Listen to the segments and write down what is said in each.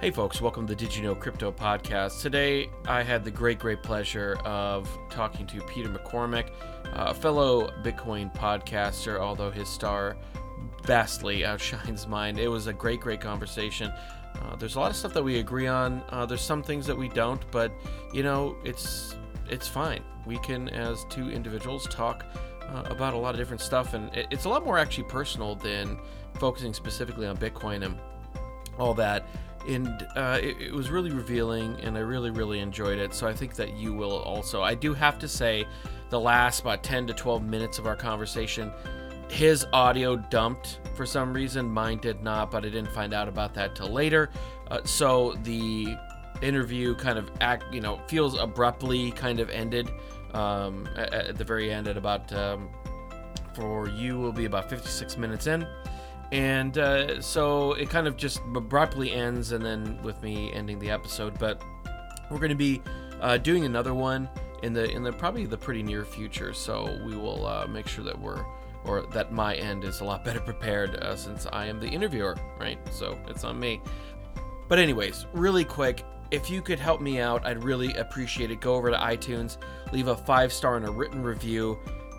Hey, folks, welcome to the Did You Know Crypto podcast. Today, I had the great, great pleasure of talking to Peter McCormack, a fellow Bitcoin podcaster, although his star vastly outshines mine. It was a great, great conversation. Uh, there's a lot of stuff that we agree on. Uh, there's some things that we don't, but you know, it's it's fine. We can, as two individuals, talk uh, about a lot of different stuff, and it, it's a lot more actually personal than focusing specifically on Bitcoin and all that and uh, it, it, was really revealing and i really really enjoyed it so i think that you will also. I do have to say the last about 10 to 12 minutes of our conversation his audio dumped for some reason. Mine did not but i didn't find out about that till later. Uh, so the interview kind of act you know feels abruptly kind of ended um, at, at, the very end at about um, for you will be about 56 minutes in and uh, so it kind of just abruptly ends and then with me ending the episode but we're going to be uh, doing another one in the in the probably the pretty near future. So we will uh, make sure that we're or that my end is a lot better prepared uh, since i am the interviewer right? So it's on me. But anyways really quick if you could help me out i'd really appreciate it. Go over to itunes leave a five star and a written review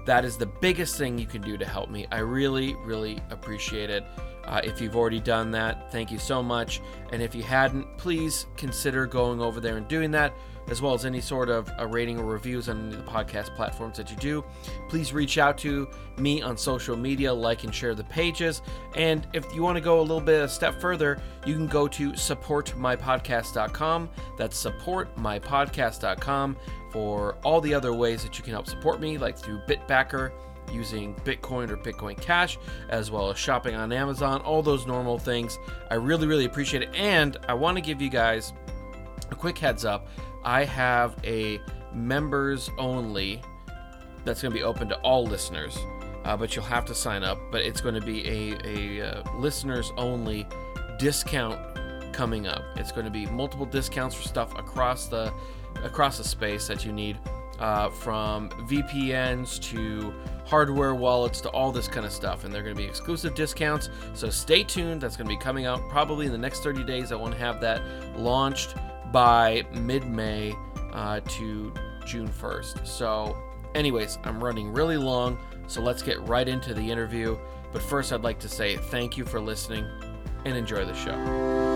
that is the biggest thing you can do to help me. I really, really appreciate it. Uh, if you've already done that, thank you so much. And if you hadn't, please consider going over there and doing that, as well as any sort of a rating or reviews on the podcast platforms that you do. Please reach out to me on social media, like and share the pages. And if you want to go a little bit a step further, you can go to supportmypodcast.com. That's supportmypodcast.com for all the other ways that you can help support me, like through Bitbacker using Bitcoin or Bitcoin Cash, as well as shopping on Amazon, all those normal things. I really, really appreciate it. And I want to give you guys a quick heads up. I have a members only that's going to be open to all listeners, uh, but you'll have to sign up. But it's going to be a, a uh, listeners only discount coming up. It's going to be multiple discounts for stuff across the across the space that you need, uh, from VPNs to hardware wallets to all this kind of stuff. And they're going to be exclusive discounts. So stay tuned. That's going to be coming out probably in the next 30 days. I want to have that launched by mid May uh, to June 1st. So, anyways, I'm running really long. So let's get right into the interview. But first, I'd like to say thank you for listening and enjoy the show.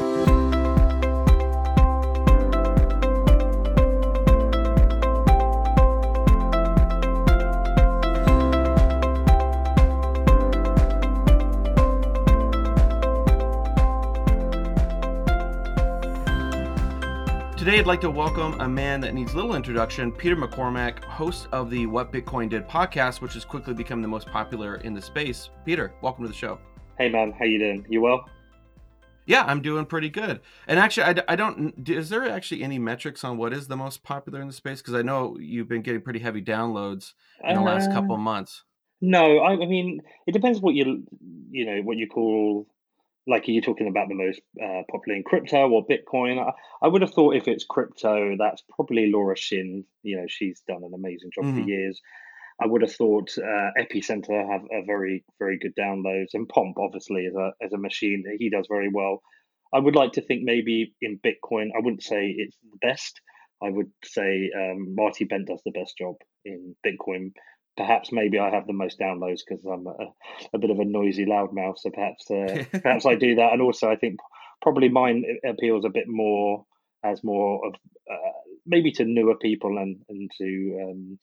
Today, I'd like to welcome a man that needs little introduction, Peter McCormack, host of the What Bitcoin Did podcast, which has quickly become the most popular in the space. Peter, welcome to the show. Hey, man, how you doing? You well? Yeah, I'm doing pretty good. And actually, I, I don't. Is there actually any metrics on what is the most popular in the space? Because I know you've been getting pretty heavy downloads in the uh, last couple of months. No, I, I mean it depends what you you know what you call like are you talking about the most uh, popular in crypto or Bitcoin? I, I, would have thought if it's crypto, that's probably Laura Shin. You know, she's done an amazing job mm-hmm. for years. I would have thought uh, Epicenter have a very very good downloads, and Pomp obviously as a as a machine he does very well. I would like to think maybe in Bitcoin, I wouldn't say it's the best. I would say um, Marty Bent does the best job in Bitcoin perhaps maybe I have the most downloads because I'm a, a, bit of a noisy loudmouth. So perhaps uh, perhaps I do that, and also I think probably mine appeals a bit more as more of uh, maybe to newer people and and to um,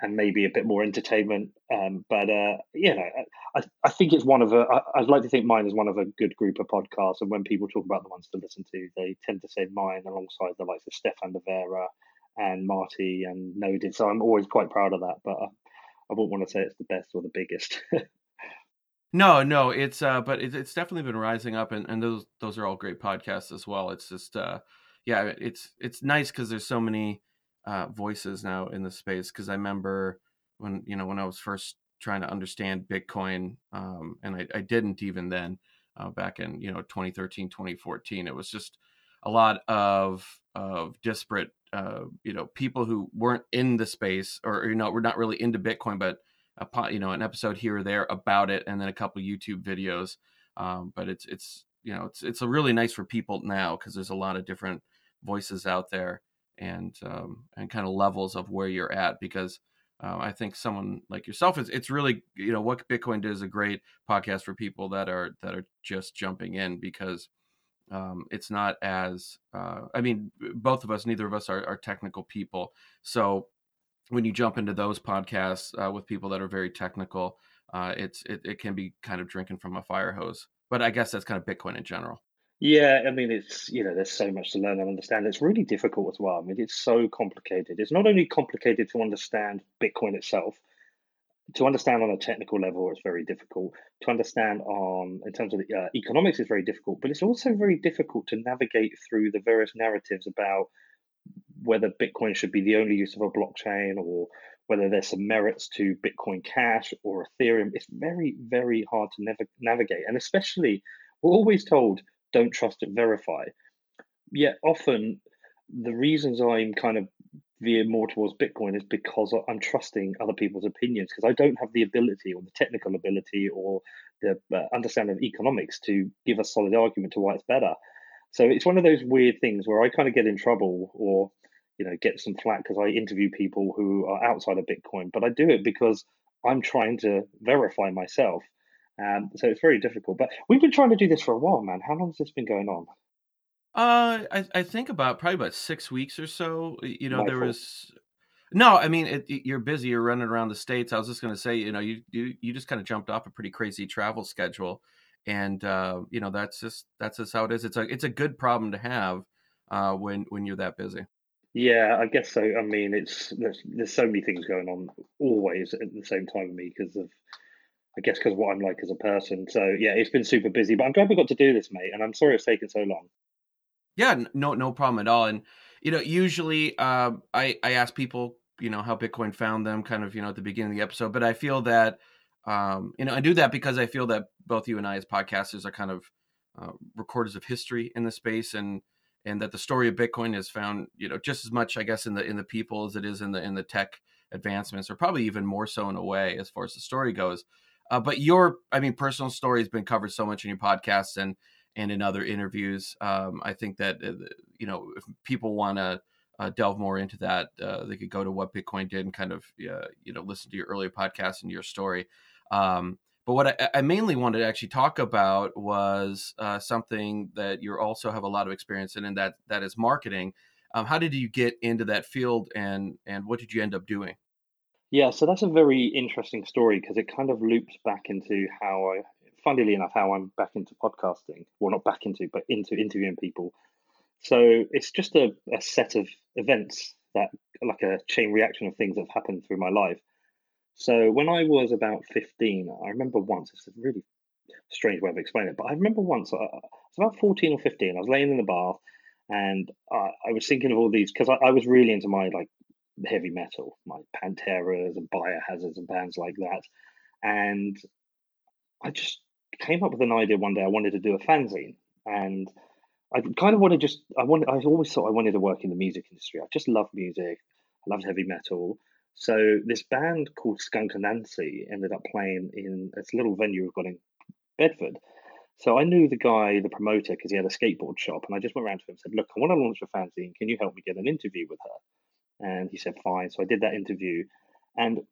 and maybe a bit more entertainment. Um, but uh, you know, I, I think it's one of a. I, I'd like to think mine is one of a good group of podcasts. And when people talk about the ones to listen to, they tend to say mine alongside the likes of Stephan De Livera and Marty and Noded. So I'm always quite proud of that. But I, I wouldn't want to say it's the best or the biggest. no, no, it's uh, but it, it's definitely been rising up, and, and those those are all great podcasts as well. It's just uh, yeah, it's it's nice because there's so many uh, voices now in the space. Because I remember when you know when I was first trying to understand Bitcoin, um, and I, I didn't even then uh, back in you know 2013 2014 it was just a lot of of disparate uh, you know people who weren't in the space or you know we're not really into bitcoin but a, you know an episode here or there about it and then a couple youtube videos. Um, but it's it's you know it's it's a really nice for people now because there's a lot of different voices out there and um, and kind of levels of where you're at because uh, I think someone like yourself is it's really you know what Bitcoin did is a great podcast for people that are that are just jumping in because um, it's not as uh, I mean both of us neither of us are, are, technical people so when you jump into those podcasts uh, with people that are very technical uh, it's it, it can be kind of drinking from a fire hose but I guess that's kind of Bitcoin in general. Yeah, I mean, it's, you know, there's so much to learn and understand. It's really difficult as well. I mean, it's so complicated. It's not only complicated to understand Bitcoin itself, to understand on a technical level, it's very difficult. To understand on, in terms of the uh, economics, is very difficult, but it's also very difficult to navigate through the various narratives about whether Bitcoin should be the only use of a blockchain or whether there's some merits to Bitcoin Cash or Ethereum. It's very, very hard to nav- navigate. And especially, we're always told don't trust it, verify. Yet often, the reasons I'm kind of veer more towards Bitcoin is because I'm trusting other people's opinions because I don't have the ability or the technical ability or the uh, understanding of economics to give a solid argument to why it's better. So it's one of those weird things where I kind of get in trouble or you know get some flack because I interview people who are outside of Bitcoin, but I do it because I'm trying to verify myself. Um, so it's very difficult. But we've been trying to do this for a while, man. How long has this been going on? Uh, I, I think about probably about six weeks or so. You know, there was no. I mean, it, it, you're busy. You're running around the states. I was just going to say, you know, you you you just kind of jumped off a pretty crazy travel schedule, and uh, you know that's just that's just how it is. It's a it's a good problem to have uh, when when you're that busy. Yeah, I guess so. I mean, it's there's, there's so many things going on always at the same time with me because of, I guess, because what I'm like as a person. So yeah, it's been super busy, but I'm glad we got to do this, mate. And I'm sorry it's taken so long. Yeah, no, no problem at all. And you know, usually uh, I I ask people, you know, how Bitcoin found them, kind of, you know, at the beginning of the episode. But I feel that, um, you know, I do that because I feel that both you and I, as podcasters, are kind of uh, recorders of history in the space, and and that the story of Bitcoin is found, you know, just as much, I guess, in the in the people as it is in the in the tech advancements, or probably even more so in a way as far as the story goes. Uh, but your, I mean, personal story has been covered so much in your podcast, and and in other interviews. Um, I think that uh, you know, if people want to uh, delve more into that, uh, they could go to what Bitcoin did and kind of uh, you know listen to your earlier podcast and your story. Um, but what I, I, mainly wanted to actually talk about was uh, something that you also have a lot of experience in, and that that is marketing. Um, how did you get into that field, and and what did you end up doing? Yeah, so that's a very interesting story because it kind of loops back into how I, funnily enough, how I'm back into podcasting. Well, not back into, but into interviewing people. So it's just a, a set of events that, like a chain reaction of things that have happened through my life so when I was about 15, I remember once, it's a really strange way of explaining it, but I remember once, uh, I was about 14 or 15, I was laying in the bath and I, I was thinking of all these, because I, I, was really into my like heavy metal, my Panteras and Biohazards and bands like that. And I just came up with an idea one day, I wanted to do a fanzine. And I kind of wanted just, I wanted, I always thought I wanted to work in the music industry. I just love music. I loved heavy metal. So this band called Skunk Anansie ended up playing in this little venue we've got in Bedford. So I knew the guy, the promoter, because he had a skateboard shop, and I just went around to him and said, "Look, I want to launch a fanzine. Can you help me get an interview with her?" And he said, "Fine." So I did that interview, and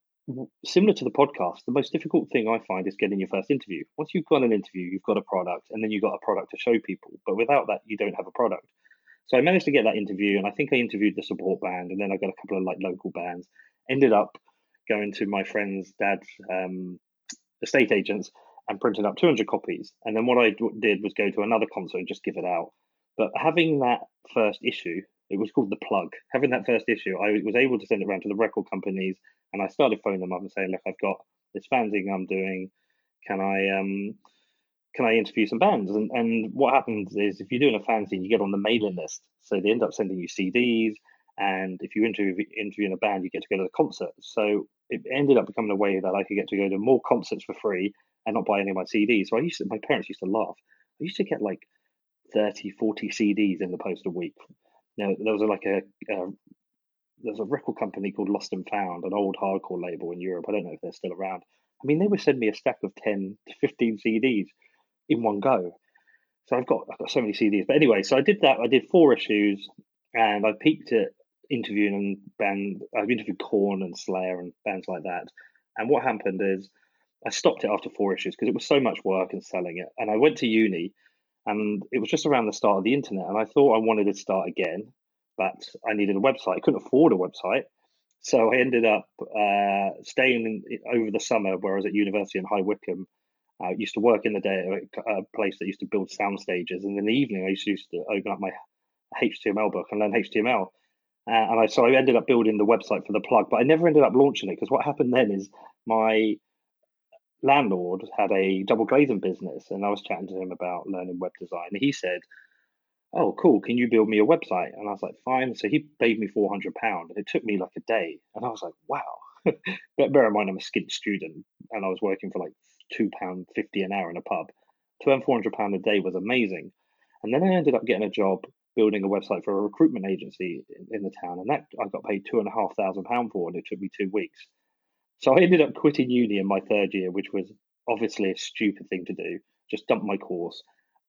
similar to the podcast, the most difficult thing I find is getting your first interview. Once you've got an interview, you've got a product, and then you've got a product to show people. But without that, you don't have a product. So I managed to get that interview, and I think I interviewed the support band, and then I got a couple of like local bands, ended up going to my friend's dad's um, estate agents and printed up 200 copies. And then what I did was go to another concert and just give it out. But having that first issue, it was called The Plug. Having that first issue, I was able to send it around to the record companies and I started phoning them up and saying, look, I've got this fanzine I'm doing. Can I um, can I interview some bands? And and what happens is if you're doing a fanzine, you get on the mailing list. So they end up sending you CDs, and if you interview, interview in a band, you get to go to the concert. So it ended up becoming a way that I could get to go to more concerts for free and not buy any of my CDs. So I used to, my parents used to laugh. I used to get like 30, 40 CDs in the post a week. Now, there was like a, a there's a record company called Lost and Found, an old hardcore label in Europe. I don't know if they're still around. I mean, they would send me a stack of 10 to 15 CDs in one go. So I've got I've got so many CDs. But anyway, so I did that. I did four issues, and I peaked at interviewing and band. I've interviewed Korn and Slayer and bands like that. And what happened is I stopped it after four issues because it was so much work and selling it. And I went to uni, and it was just around the start of the internet. And I thought I wanted to start again, but I needed a website. I couldn't afford a website. So I ended up uh, staying over the summer where I was at university in High Wycombe. I used to work in the day at a place that used to build sound stages, and in the evening I used to, used to open up my HTML book and learn HTML. Uh, and I so I ended up building the website for the plug, but I never ended up launching it because what happened then is my landlord had a double glazing business, and I was chatting to him about learning web design. He said, "Oh, cool! Can you build me a website?" And I was like, "Fine." So he paid me four hundred pound, and it took me like a day. And I was like, "Wow!" but bear in mind, I'm a skint student, and I was working for like two pound fifty an hour in a pub. To earn four hundred pound a day was amazing. And then I ended up getting a job building a website for a recruitment agency in, the town, and that I got paid two and a half thousand pound for, and it took me two weeks. So I ended up quitting uni in my third year, which was obviously a stupid thing to do. Just dumped my course,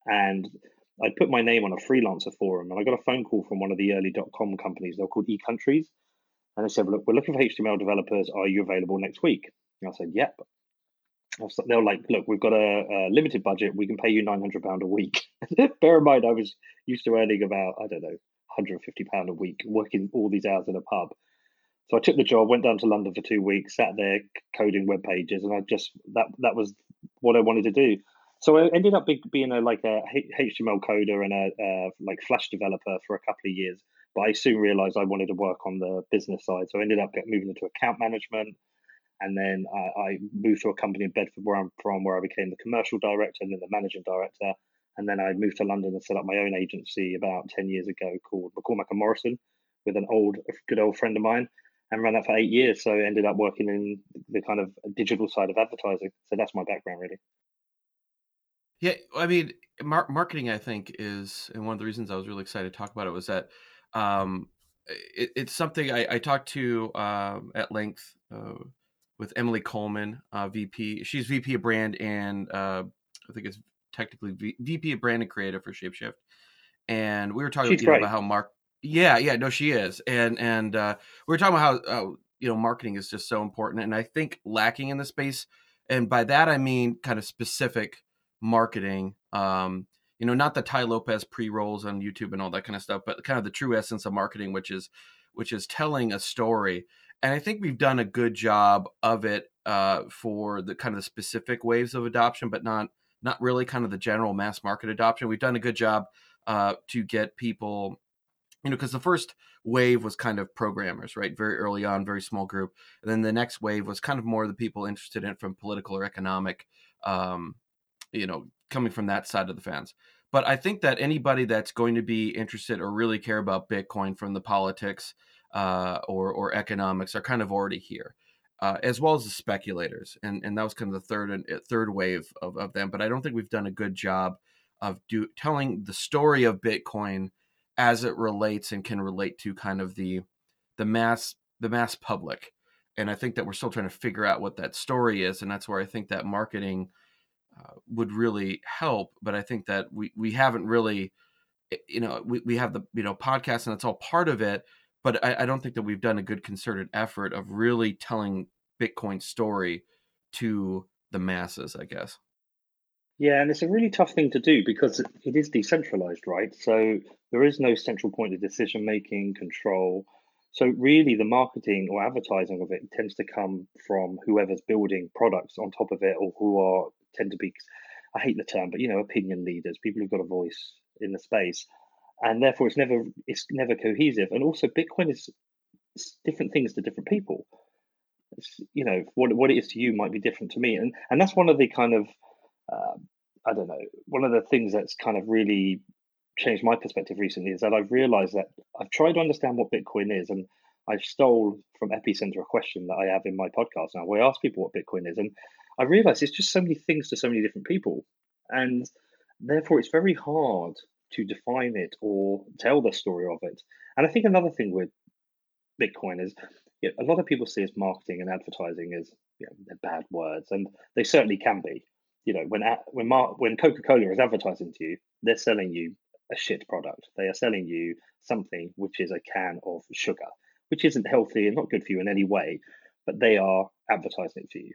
and I put my name on a freelancer forum, and I got a phone call from one of the early dot com companies. They're called eCountries, and they said, "Look, we're looking for HTML developers. Are you available next week?" And I said, "Yep." they were like, look, we've got a, a limited budget. We can pay you £900 a week. Bear in mind, I was used to earning about, I don't know, £150 a week, working all these hours in a pub. So I took the job, went down to London for two weeks, sat there coding web pages, and I just that that was what I wanted to do. So I ended up being a like a HTML coder and a, a like Flash developer for a couple of years. But I soon realized I wanted to work on the business side, so I ended up moving into account management, and then I, I, moved to a company in Bedford where I'm from, where I became the commercial director and then the managing director. And then I moved to London and set up my own agency about 10 years ago called McCormack and Morrison with an old, good old friend of mine and ran that for eight years. So I ended up working in the kind of digital side of advertising. So that's my background, really. Yeah, I mean, mar- marketing, I think, is, and one of the reasons I was really excited to talk about it was that um, it, it's something I, I talked to um, at length uh, with Emily Coleman, uh, VP. She's VP of brand and uh, I think it's technically v- VP of brand and creative for Shapeshift. And we were talking you know, about how Mark. Yeah, yeah, no, she is, and and uh, we were talking about how you know marketing is just so important, and I think lacking in the space, and by that I mean kind of specific marketing. Um, you know, not the Tai Lopez pre rolls on YouTube and all that kind of stuff, but kind of the true essence of marketing, which is which is telling a story and I think we've done a good job of it uh, for the kind of the specific waves of adoption, but not not really kind of the general mass market adoption. We've done a good job uh, to get people, you know, because the first wave was kind of programmers, right? Very early on, very small group, and then the next wave was kind of more the people interested in from political or economic, um, you know, coming from that side of the fence. But I think that anybody that's going to be interested or really care about Bitcoin from the politics uh, or or economics are kind of already here, uh, as well as the speculators, and and that was kind of the third and uh, third wave of, of them. But I don't think we've done a good job of do telling the story of Bitcoin as it relates and can relate to kind of the the mass the mass public. And I think that we're still trying to figure out what that story is, and that's where I think that marketing uh, would really help. But I think that we we haven't really, eh, you know, we, we have the you know podcast, and that's all part of it but I, I, don't think that we've done a good concerted effort of really telling Bitcoin's story to the masses, I guess. Yeah, and it's a really tough thing to do because it is decentralized, right? So there is no central point of decision making, control. So really, the marketing or advertising of it tends to come from whoever's building products on top of it, or who are tend to be, I hate the term, but you know, opinion leaders, people who've got a voice in the space and therefore it's never it's never cohesive. And also, Bitcoin is different things to different people. It's, you know what what it is to you might be different to me, and and that's one of the kind of uh, I don't know one of the things that's kind of really changed my perspective recently is that I've realized that I've tried to understand what Bitcoin is, and I stole from Epicenter a question that I have in my podcast now, where I ask people what Bitcoin is, and I realize it's just so many things to so many different people, and therefore it's very hard to define it or tell the story of it. And I think another thing with Bitcoin is you know, a lot of people see as marketing and advertising as you know, bad words, and they certainly can be. You know, when when Mar- when Coca Cola is advertising to you, they're selling you a shit product. They are selling you something which is a can of sugar, which isn't healthy and not good for you in any way, but they are advertising it to you.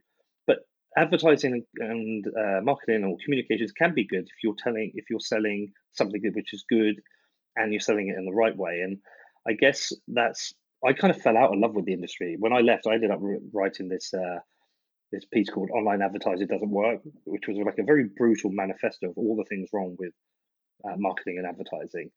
Advertising and uh, marketing or communications can be good if you're telling if you're selling something which is good and you're selling it in the right way. And I guess that's I kind of fell out of love with the industry when I left. I ended up writing this uh, this piece called "Online Advertising Doesn't Work," which was like a very brutal manifesto of all the things wrong with uh, marketing and advertising.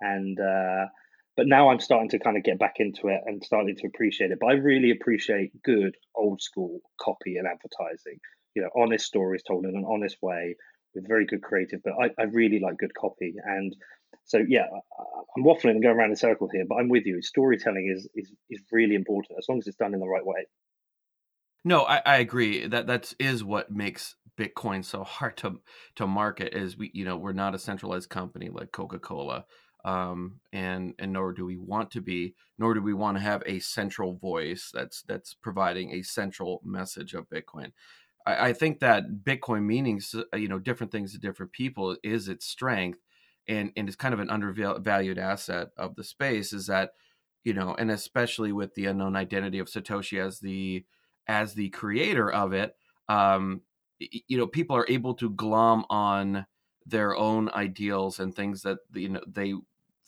And uh, but now I'm starting to kind of get back into it and starting to appreciate it. But I really appreciate good old school copy and advertising. You know, honest stories told in an honest way with very good creative. But I, I really like good copy. And so yeah, I'm waffling and going around in circles here, but I'm with you. Storytelling is is is really important as long as it's done in the right way. No, I, I agree. That that is what makes Bitcoin so hard to to market. Is we you know we're not a centralized company like Coca Cola um, and and nor do we want to be, nor do we want to have a central voice that's that's providing a central message of Bitcoin. I, I think that Bitcoin meanings, uh, you know, different things to different people is its strength, and and it's kind of an undervalued asset of the space. Is that you know, and especially with the unknown identity of Satoshi as the as the creator of it, um, you know, people are able to glom on their own ideals and things that you know they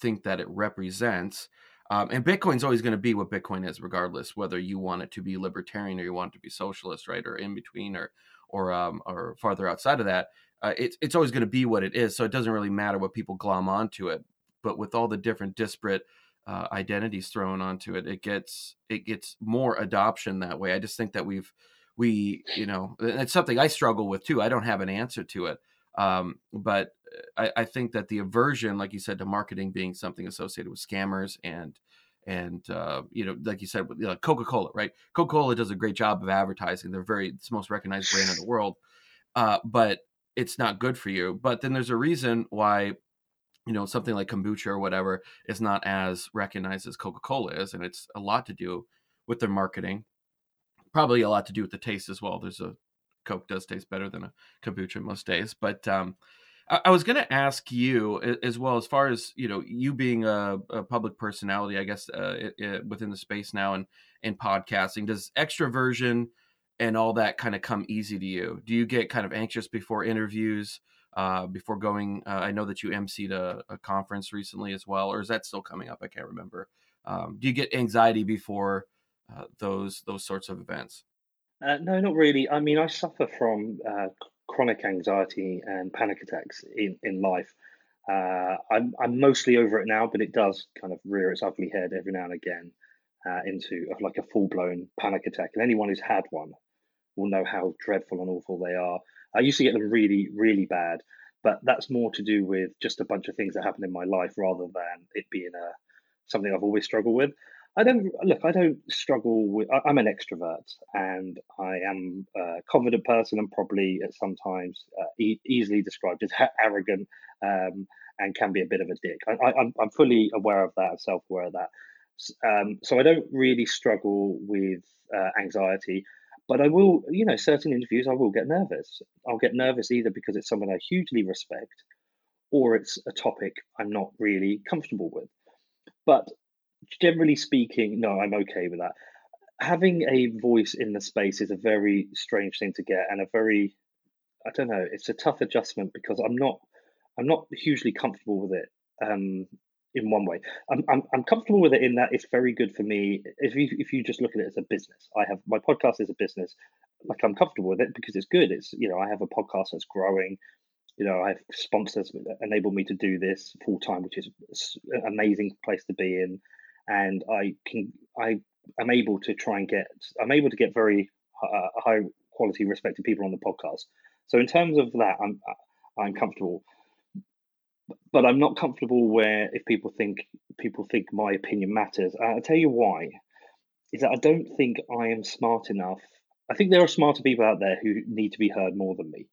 think that it represents. Um, and Bitcoin's always going to be what Bitcoin is, regardless whether you want it to be libertarian or you want it to be socialist, right, or in between, or or um, or farther outside of that. Uh, it's it's always going to be what it is. So it doesn't really matter what people glom onto it. But with all the different disparate uh, identities thrown onto it, it gets it gets more adoption that way. I just think that we've we you know it's something I struggle with too. I don't have an answer to it. Um, but I, I, think that the aversion, like you said, to marketing being something associated with scammers and and uh, you know, like you said, with you know, Coca Cola, right? Coca Cola does a great job of advertising. They're very it's the most recognized brand in the world, uh, but it's not good for you. But then there's a reason why you know something like kombucha or whatever is not as recognized as coca-cola is and it's a lot to do with their marketing probably a lot to do with the taste as well there's a Coke does taste better than a kombucha most days. But um, I, I, was going to ask you as well, as far as you know, you being a, a public personality, I guess, uh, it, it, within the space now and and podcasting, does extroversion and all that kind of come easy to you? Do you get kind of anxious before interviews? Uh, before going, uh, I know that you emceed a, a, conference recently as well, or is that still coming up? I can't remember. Um, do you get anxiety before uh, those those sorts of events? Uh, no, not really. I mean, I suffer from uh, chronic anxiety and panic attacks in, in life. Uh, I'm, I'm mostly over it now, but it does kind of rear its ugly head every now and again uh, into like a full blown panic attack. And anyone who's had one will know how dreadful and awful they are. I used to get them really, really bad, but that's more to do with just a bunch of things that happen in my life rather than it being a something I've always struggled with. I don't look. I don't struggle with. I, am an extrovert, and I am a confident person, and probably at sometimes uh, e- easily described as arrogant, um, and can be a bit of a dick. I, am I'm fully aware of that, self aware of that. Um, so I don't really struggle with uh, anxiety, but I will. You know, certain interviews I will get nervous. I'll get nervous either because it's someone I hugely respect, or it's a topic I'm not really comfortable with. But generally speaking, no, I'm okay with that. Having a voice in the space is a very strange thing to get, and a very, I don't know, it's a tough adjustment because I'm not, I'm not hugely comfortable with it. Um, in one way, I'm, I'm I'm comfortable with it in that it's very good for me. If you if you just look at it as a business, I have my podcast is a business. Like I'm comfortable with it because it's good. It's you know I have a podcast that's growing you know, I have sponsors that enable me to do this full time, which is an amazing place to be in and I can I am able to try and get I'm able to get very uh, high quality respected people on the podcast. So in terms of that, I'm I'm comfortable, but I'm not comfortable where if people think people think my opinion matters. I'll tell you why. Is that I don't think I am smart enough. I think there are smarter people out there who need to be heard more than me.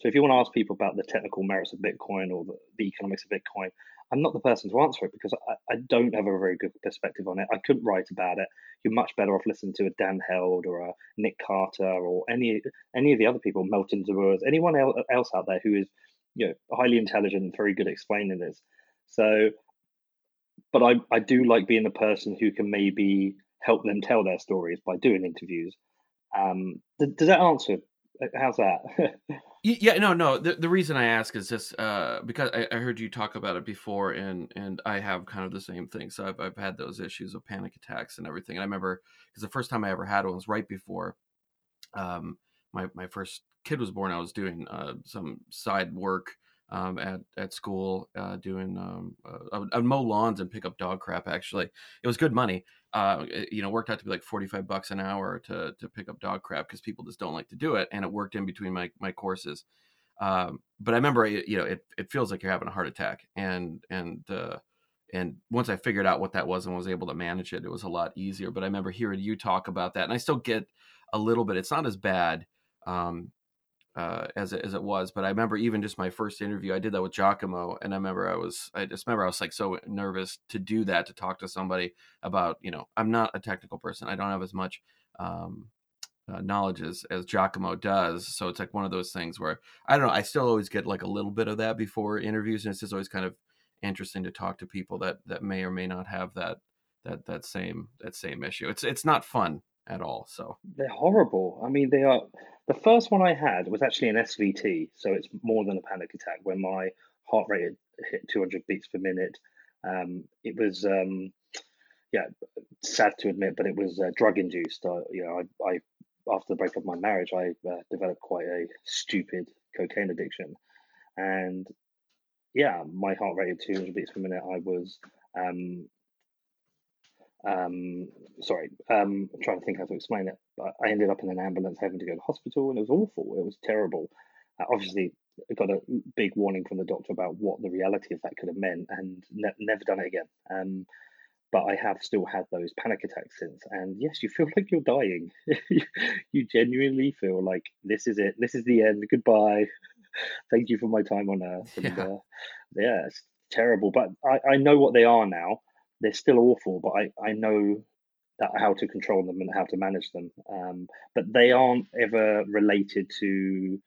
So if you want to ask people about the technical merits of Bitcoin or the, the economics of Bitcoin, I'm not the person to answer it because I, I, don't have a very good perspective on it. I couldn't write about it. You're much better off listening to a Dan Held or a Nick Carter or any any of the other people, Meltem Demirors, anyone else out there who is you know highly intelligent, and very good at explaining this. So, but I I do like being the person who can maybe help them tell their stories by doing interviews. Um, does that answer? How's that? Yeah, no, no. The, the reason I ask is just uh, because I, I heard you talk about it before, and and I have kind of the same thing. So I've I've had those issues of panic attacks and everything. And I remember because the first time I ever had one was right before um, my my first kid was born. I was doing uh, some side work um, at at school uh, doing um, uh, I'd mow lawns and pick up dog crap. Actually, it was good money. Uh, it, you know, worked out to be like forty five bucks an hour to to pick up dog crap because people just don't like to do it, and it worked in between my my courses. Um, but I remember, you know, it, it feels like you're having a heart attack, and and uh, and once I figured out what that was and was able to manage it, it was a lot easier. But I remember hearing you talk about that, and I still get a little bit. It's not as bad. Um, uh, as it, as it was. But I remember even just my first interview, I did that with Giacomo, and I remember I was I just remember I was like so nervous to do that to talk to somebody about you know I'm not a technical person. I don't have as much um, uh, knowledge as as Giacomo does. So it's like one of those things where I don't know. I still always get like a little bit of that before interviews, and it's just always kind of interesting to talk to people that that may or may not have that that that same that same issue. It's it's not fun at all. So they're horrible. I mean, they are. The first one I had was actually an SVT, so it's more than a panic attack. When my heart rate hit 200 beats per minute, um, it was um, yeah, sad to admit, but it was uh, drug induced. Uh, you know, I, I after the breakup of my marriage, I uh, developed quite a stupid cocaine addiction, and yeah, my heart rate at 200 beats per minute. I was um, um, sorry, um, I'm trying to think how to explain it. But I ended up in an ambulance having to go to hospital, and it was awful. It was terrible. Uh, obviously, I got a big warning from the doctor about what the reality of that could have meant, and ne- never done it again. Um, but I have still had those panic attacks since, and yes, you feel like you're dying. you genuinely feel like this is it. This is the end. Goodbye. Thank you for my time on earth. And, yeah. Uh, yeah, it's terrible. But I, I know what they are now they're still awful, but I, I know that how to control them and how to manage them. Um, but they aren't ever related to.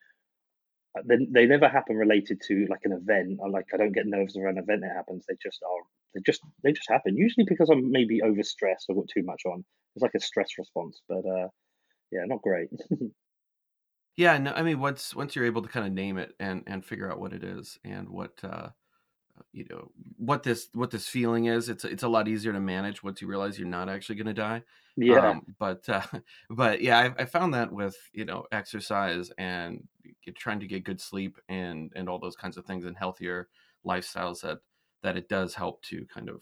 Uh, they, they never happen related to like an event. Like I don't get nerves around an event that happens. They just are. They just they just happen. Usually because I'm maybe overstressed or got too much on. It's like a stress response. But uh, yeah, not great. yeah, no, I mean once once you're able to kind of name it and and figure out what it is and what uh, you know what this what this feeling is it's it's a lot easier to manage once you realize you're not actually going to die yeah. um, but uh, but yeah I, I, found that with you know exercise and trying to get good sleep and and all those kinds of things and healthier lifestyles that that it does help to kind of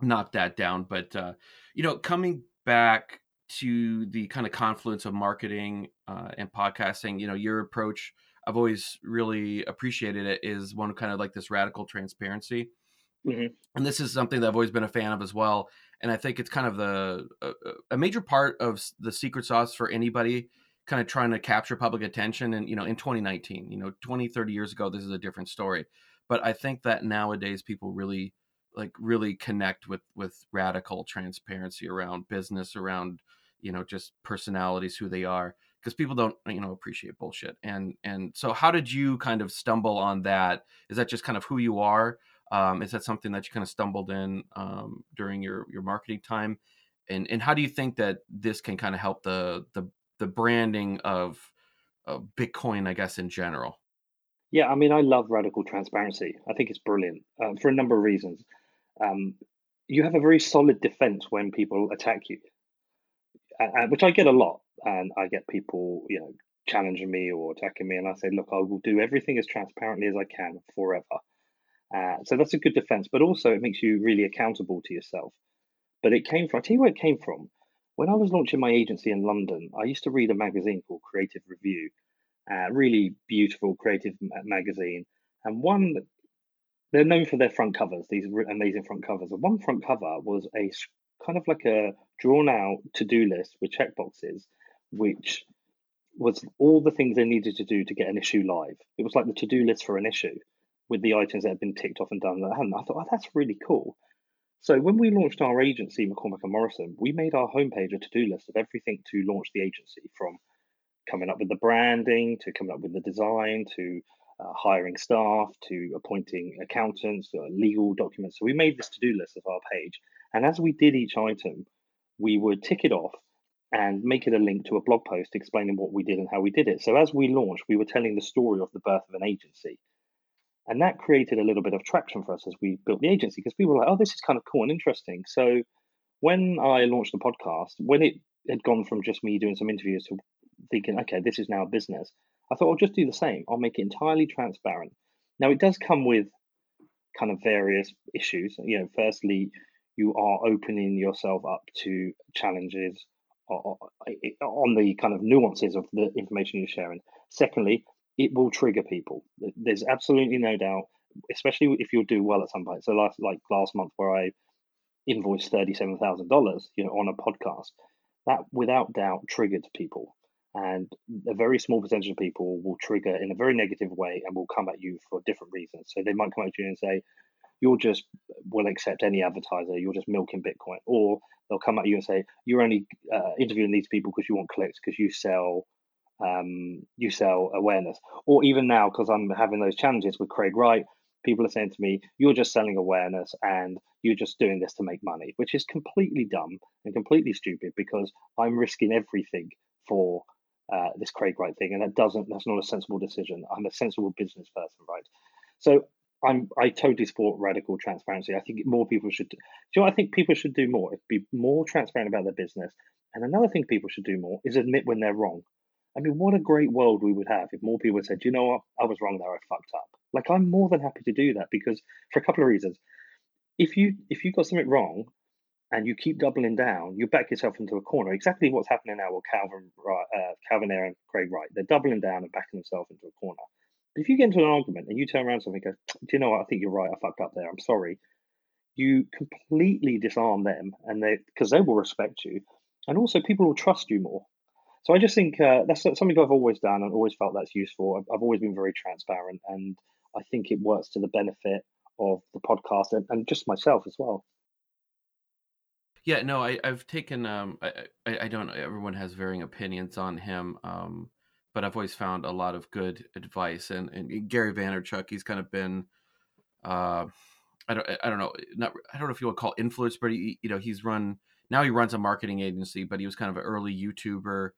knock that down but uh, you know coming back to the kind of confluence of marketing uh, and podcasting you know your approach I've always really appreciated it is one kind of like this radical transparency. Mm-hmm. And this is something that I've always been a fan of as well. And I think it's kind of the a, a major part of the secret sauce for anybody kind of trying to capture public attention. And, you know, in 2019, you know, 20, 30 years ago, this is a different story. But I think that nowadays people really like really connect with with radical transparency around business around you know just personalities who they are because people don't you know appreciate bullshit and and so how did you kind of stumble on that? Is that just kind of who you are? Um, is that something that you kind of stumbled in um, during your your marketing time? And and how do you think that this can kind of help the the the branding of, of bitcoin i guess in general? Yeah i mean i love radical transparency. I think it's brilliant uh, for a number of reasons. Um, you have a very solid defense when people attack you uh, which i get a lot and I get people, you know, challenging me or attacking me, and I say, look, I will do everything as transparently as I can forever. Uh, so that's a good defense, but also it makes you really accountable to yourself. But it came from, I'll tell you where it came from. When I was launching my agency in London, I used to read a magazine called Creative Review, a really beautiful creative magazine. And one, they're known for their front covers, these amazing front covers. And one front cover was a kind of like a drawn out to do list with checkboxes which was all the things they needed to do to get an issue live. It was like the to do list for an issue with the items that had been ticked off and done that. I thought, oh, that's really cool. So when we launched our agency, McCormack and Morrison, we made our homepage a to do list of everything to launch the agency from coming up with the branding to coming up with the design to uh, hiring staff to appointing accountants, uh, legal documents. So we made this to do list of our page. And as we did each item, we would tick it off and make it a link to a blog post explaining what we did and how we did it. So as we launched, we were telling the story of the birth of an agency. And that created a little bit of traction for us as we built the agency because people were like, oh, this is kind of cool and interesting. So when I launched the podcast, when it had gone from just me doing some interviews to thinking, okay, this is now a business, I thought I'll just do the same. I'll make it entirely transparent. Now it does come with kind of various issues. You know, firstly, you are opening yourself up to challenges on the kind of nuances of the information you're sharing. Secondly, it will trigger people. There's absolutely no doubt, especially if you'll do well at some point. So last like last month where I invoiced thirty seven thousand dollars, you know, on a podcast, that without doubt triggered people. And a very small percentage of people will trigger in a very negative way and will come at you for different reasons. So they might come at you and say, You're just will accept any advertiser, you're just milking Bitcoin. Or they'll come at you and say, You're only uh, interviewing these people because you want clicks, because you sell um, you sell awareness. Or even now, because I'm having those challenges with Craig Wright, people are saying to me, You're just selling awareness and you're just doing this to make money, which is completely dumb and completely stupid because I'm risking everything for uh, this Craig Wright thing. And that doesn't, that's not a sensible decision. I'm a sensible business person, right? So I'm, I totally support radical transparency. I think more people should, do you know I think people should do more? Be more transparent about their business. And another thing people should do more is admit when they're wrong. I mean, what a great world we would have if more people said, you know what, I was wrong there, I fucked up. Like I'm more than happy to do that because for a couple of reasons. If you if you got something wrong and you keep doubling down, you back yourself into a corner. Exactly what's happening now with Calvin uh, Calvin Ayre and Craig Wright. They're doubling down and backing themselves into a corner. If you get into an argument and you turn around to something and go, do you know what, I think you're right, I fucked up there, I'm sorry. You completely disarm them and they because they will respect you. And also people will trust you more so I just think uh, that's something I've always done and always felt that's useful. I've, I've, always been very transparent, and I think it works to the benefit of the podcast and, and just myself as well. Yeah, no, I, have taken. Um, I, I, I, don't. Everyone has varying opinions on him, um, but I've always found a lot of good advice. And, and Gary Vaynerchuk, he's kind of been. Uh, I don't. I don't know. Not. I don't know if you would call influence, but he, you know, he's run. Now he runs a marketing agency, but he was kind of an early YouTuber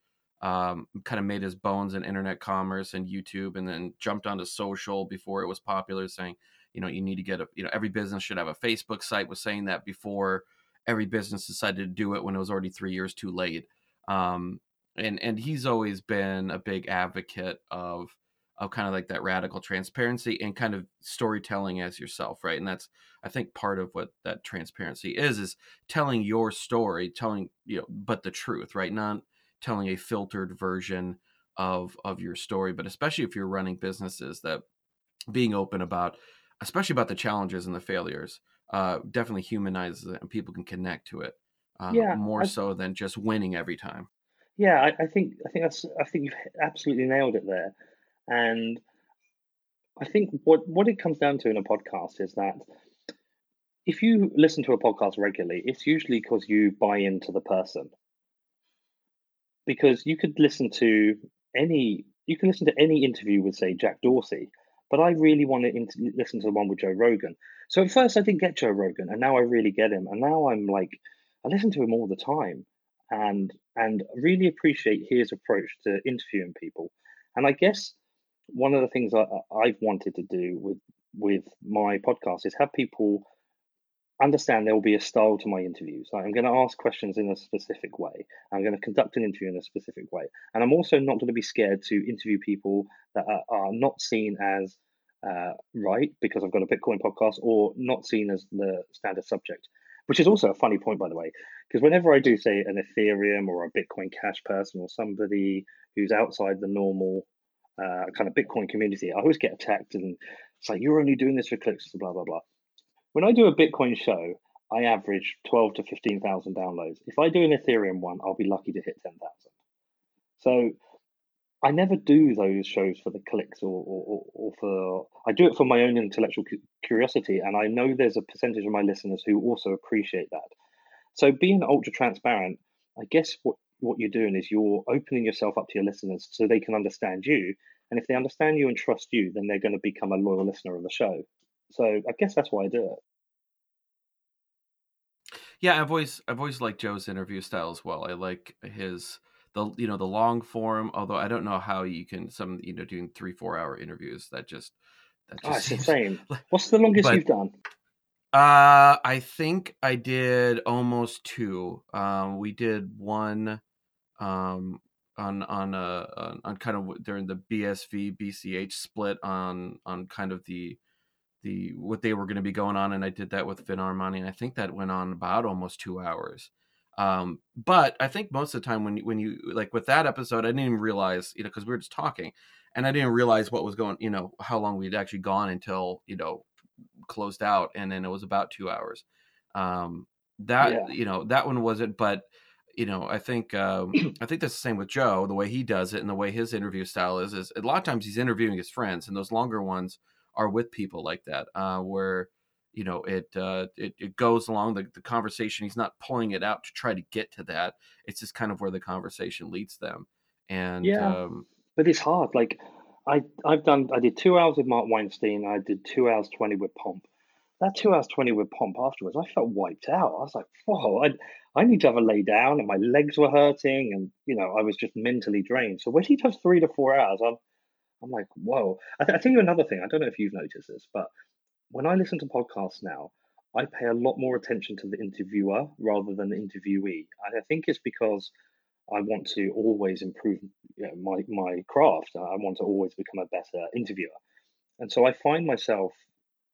um, kind of made his bones in internet commerce and YouTube, and then jumped onto social before it was popular, saying, you know, you need to get a, you know, every business should have a Facebook site. Was saying that before every business decided to do it when it was already three years too late. Um, and and he's always been a big advocate of of kind of like that radical transparency and kind of storytelling as yourself right? And that's i think part of what that transparency is is telling your story telling you know but the truth right? Not telling a filtered version of of your story but especially if you're running businesses that being open about especially about the challenges and the failures uh, definitely humanizes it and people can connect to it uh, yeah, more I, so than just winning every time yeah I, I, think i think that's i think you've absolutely nailed it there. And i think what what it comes down to in a podcast is that if you listen to a podcast regularly it's usually because you buy into the person. Because you could listen to any you can listen to any interview with say Jack Dorsey, but I really want to listen to the one with Joe Rogan. So at first I didn't get Joe Rogan, and now I really get him, and now I'm like I listen to him all the time, and and really appreciate his approach to interviewing people. And I guess one of the things I, I've wanted to do with with my podcast is have people understand there will be a style to my interviews. I'm going to ask questions in a specific way. I'm going to conduct an interview in a specific way. And I'm also not going to be scared to interview people that are, are not seen as uh, right because I've got a Bitcoin podcast or not seen as the standard subject, which is also a funny point, by the way, because whenever I do say an Ethereum or a Bitcoin Cash person or somebody who's outside the normal uh, kind of Bitcoin community, I always get attacked and it's like, you're only doing this for clicks, blah, blah, blah. When I do a Bitcoin show, I average 12 to 15,000 downloads. If I do an Ethereum one, I'll be lucky to hit 10,000. So I never do those shows for the clicks or, or, or, for, I do it for my own intellectual curiosity. And I know there's a percentage of my listeners who also appreciate that. So being ultra transparent, I guess what, what you're doing is you're opening yourself up to your listeners so they can understand you And if they understand you and trust you, then they're going to become a loyal listener of the show. So I guess that's why I do it. Yeah, I've always I've always liked Joe's interview style as well. I like his the you know the long form. Although I don't know how you can some you know doing three four hour interviews that just that just oh, insane. What's the longest but, you've done? Uh, I think I did almost two. Um, we did one, um, on on a on, on kind of during the BSV BCH split on on kind of the the what they were going to be going on, and I did that with Vin Armani, and I think that went on about almost two hours. Um, but I think most of the time when when you like with that episode, I didn't even realize, you know, because we were just talking, and I didn't realize what was going, you know, how long we'd actually gone until you know closed out, and then it was about two hours. Um, that yeah. you know that one wasn't, but you know, I think um, I think that's the same with Joe. The way he does it and the way his interview style is is a lot of times he's interviewing his friends, and those longer ones are with people like that, uh, where you know it, uh, it it goes along the, the conversation. He's not pulling it out to try to get to that. It's just kind of where the conversation leads them. And yeah, um, but it's hard. Like I I've done I did two hours with Mark Weinstein. I did two hours twenty with Pomp. That two hours twenty with Pomp afterwards, I felt wiped out. I was like, whoa, I I need to have a lay down, and my legs were hurting, and you know I was just mentally drained. So when he does three to four hours, I'm I'm like, whoa. I, th- I you another thing. I don't know if you've noticed this, but when I listen to podcasts now, I pay a lot more attention to the interviewer rather than the interviewee. And I think it's because I want to always improve you know, my my craft. I want to always become a better interviewer, and so I find myself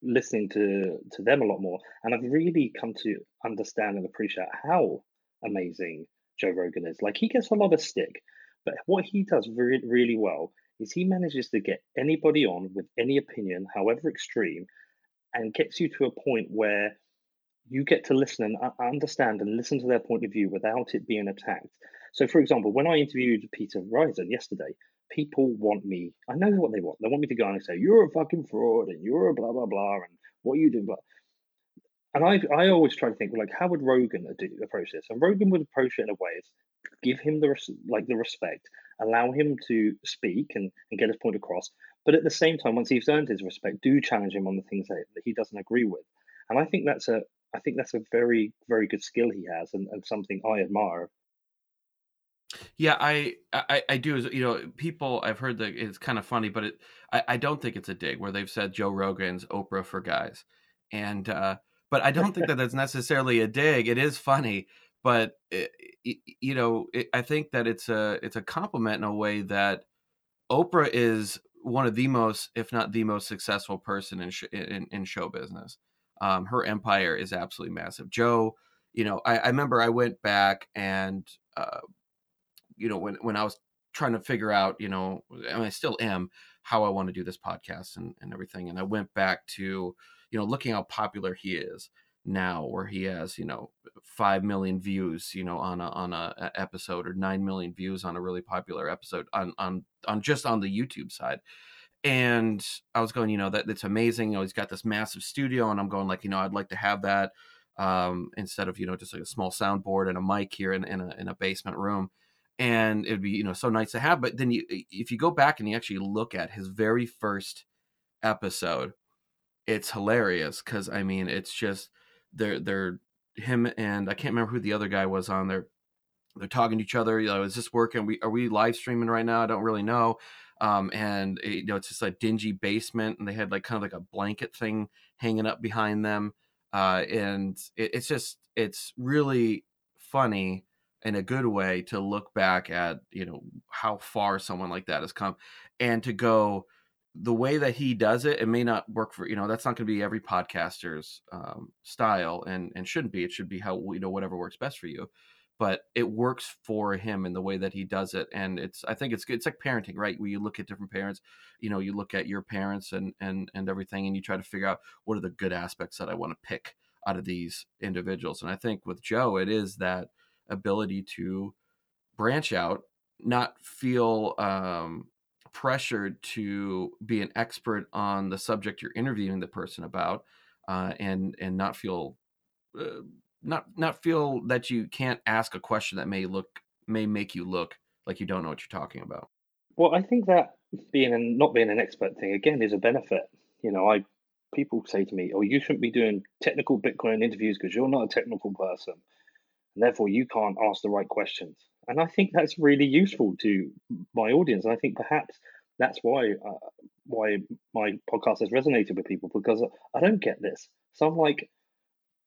listening to to them a lot more. And I've really come to understand and appreciate how amazing Joe Rogan is. Like he gets a lot of stick, but what he does really really well is he manages to get anybody on with any opinion, however extreme, and gets you to a point where you get to listen and uh, understand and listen to their point of view without it being attacked. So, for example, when I interviewed Peter Rizun yesterday, people want me, I know what they want. They want me to go and say, You're a fucking fraud and you're a blah, blah, blah, and what are you do. But and I, I always try to think like, how would Rogan do approach this? And Rogan would approach it in a way is give him the like the respect, allow him to speak and, and get his point across. But at the same time, once he's earned his respect, do challenge him on the things that, he doesn't agree with. And I think that's a I think that's a very very good skill he has and, and something I admire. Yeah, I, I I do. You know, people I've heard that it's kind of funny, but it I, I don't think it's a dig where they've said Joe Rogan's Oprah for guys, and uh, but I don't think that that's necessarily a dig. It is funny, but it, you know, it, I think that it's a it's a compliment in a way that Oprah is one of the most, if not the most successful person in sh- in, in, show business. Um, her empire is absolutely massive. Joe, you know, I, I remember I went back and, uh, you know, when when I was trying to figure out, you know, and I still am, how I want to do this podcast and, and everything, and I went back to, you know, looking how popular he is now where he has you know 5 million views you know on a on a, episode or 9 million views on a really popular episode on on on just on the YouTube side. And I was going you know that it's amazing you know he's got this massive studio and I'm going like you know I'd like to have that um, instead of you know just like a small soundboard and a mic here in, in a in a basement room. And it'd be you know so nice to have but then you if you go back and you actually look at his very first episode it's hilarious because I mean it's just they're they're him and I can't remember who the other guy was on there. They're talking to each other. You know, is this working? We are we live streaming right now? I don't really know. Um, and it, you know, it's just a dingy basement, and they had like kind of like a blanket thing hanging up behind them. Uh, and it, it's just it's really funny in a good way to look back at you know how far someone like that has come, and to go the way that he does it, it may not work for you know that's not going to be every podcaster's um, style, and and shouldn't be. It should be how you know whatever works best for you, but it works for him in the way that he does it, and it's I think it's it's like parenting, right? Where you look at different parents, you know, you look at your parents and and and everything, and you try to figure out what are the good aspects that I want to pick out of these individuals, and I think with Joe, it is that ability to branch out, not feel um, pressured to be an expert on the subject you're interviewing the person about, uh, and and not feel uh, not not feel that you can't ask a question that may look may make you look like you don't know what you're talking about. Well, I think that being and not being an expert thing again is a benefit. You know, I people say to me, "Oh, you shouldn't be doing technical Bitcoin interviews because you're not a technical person, and therefore you can't ask the right questions." And I think that's really useful to my audience. And I think perhaps that's why uh, why my podcast has resonated with people because I don't get this. So I'm like,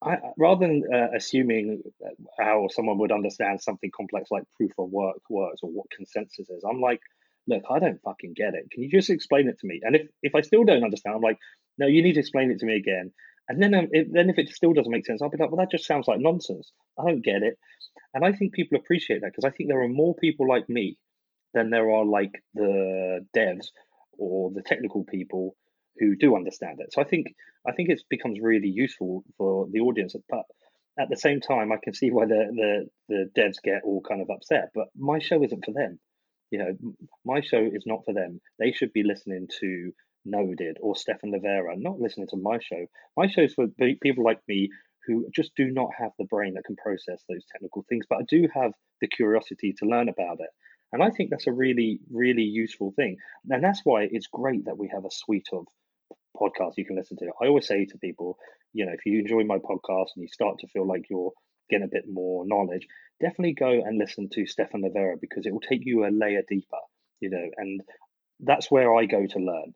I, rather than uh, assuming how someone would understand something complex like proof of work works or what consensus is, I'm like, look, I don't fucking get it. Can you just explain it to me? And if, if I still don't understand, I'm like, no, you need to explain it to me again. And then, um, if, then if it still doesn't make sense, I'll be like, well, that just sounds like nonsense. I don't get it. And I think people appreciate that because I think there are more people like me than there are like the devs or the technical people who do understand it. So I think I think it becomes really useful for the audience. But at the same time, I can see why the the the devs get all kind of upset. But my show isn't for them. You know, my show is not for them. They should be listening to Noded or Stephan Livera, not listening to my show. My show is for people like me who just do not have the brain that can process those technical things, but I do have the curiosity to learn about it. And I think that's a really, really useful thing. And that's why it's great that we have a suite of podcasts you can listen to. I always say to people, you know, if you enjoy my podcast and you start to feel like you're getting a bit more knowledge, definitely go and listen to Stephan Livera because it will take you a layer deeper, you know, and that's where I go to learn.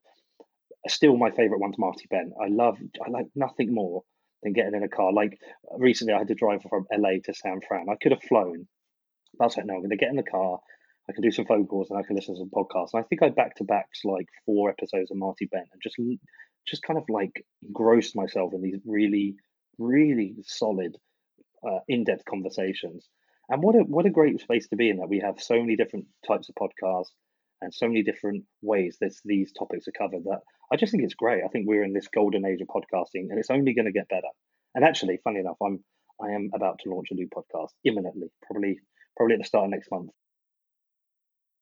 Still, my favorite one's Marty Bent. I love, I like nothing more than getting in a car. Like recently, I had to drive from LA to San Fran. I could have flown, but I was like, no, I'm going to get in the car. I can do some phone calls and I can listen to some podcasts. And I think I back to back like four episodes of Marty Bent and just just kind of like engrossed myself in these really, really solid, uh, in depth conversations. And what a what a great space to be in that we have so many different types of podcasts and so many different ways that these topics are covered. That I just think it's great. I think we're in this golden age of podcasting, and it's only going to get better. And actually, funny enough, I'm I am about to launch a new podcast imminently, probably probably at the start of next month.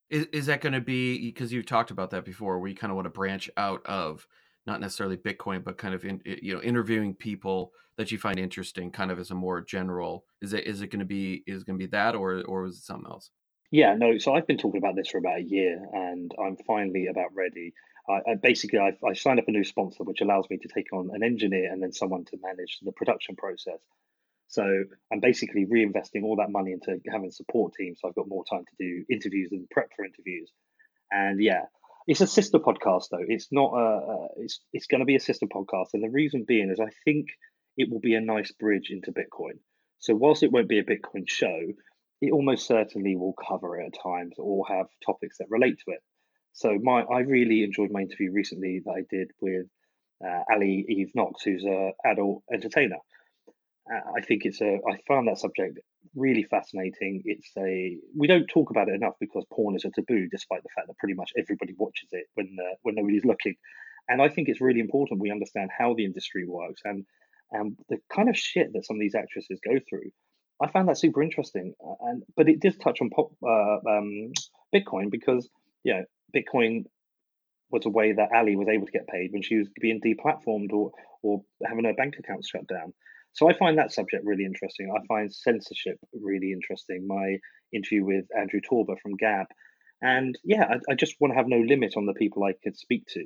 Is, is that going to be because you've talked about that before, you kind of want to branch out of not necessarily Bitcoin, but kind of in, you know interviewing people that you find interesting, kind of as a more general. Is it is it going to be is going to be that, or or is it something else? Yeah, no. So I've been talking about this for about a year, and I'm finally about ready. I, I basically I, I signed up a new sponsor, which allows me to take on an engineer and then someone to manage the production process. So I'm basically reinvesting all that money into having support teams. So I've got more time to do interviews and prep for interviews. And yeah, it's a sister podcast though. It's not a. It's it's going to be a sister podcast, and the reason being is I think it will be a nice bridge into Bitcoin. So whilst it won't be a Bitcoin show, it almost certainly will cover it at times or have topics that relate to it. So my I really enjoyed my interview recently that I did with uh, Allie Eve Knox, who's an adult entertainer. I think it's a. I found that subject really fascinating. It's a. We don't talk about it enough because porn is a taboo, despite the fact that pretty much everybody watches it when uh, when nobody's looking. And I think it's really important we understand how the industry works and and the kind of shit that some of these actresses go through. I found that super interesting, uh, and but it did touch on pop, uh, um, Bitcoin because yeah, Bitcoin was a way that Allie was able to get paid when she was being deplatformed or or having her bank accounts shut down. So I find that subject really interesting. I find censorship really interesting. My interview with Andrew Torba from Gab. And yeah, I, I just want to have no limit on the people I could speak to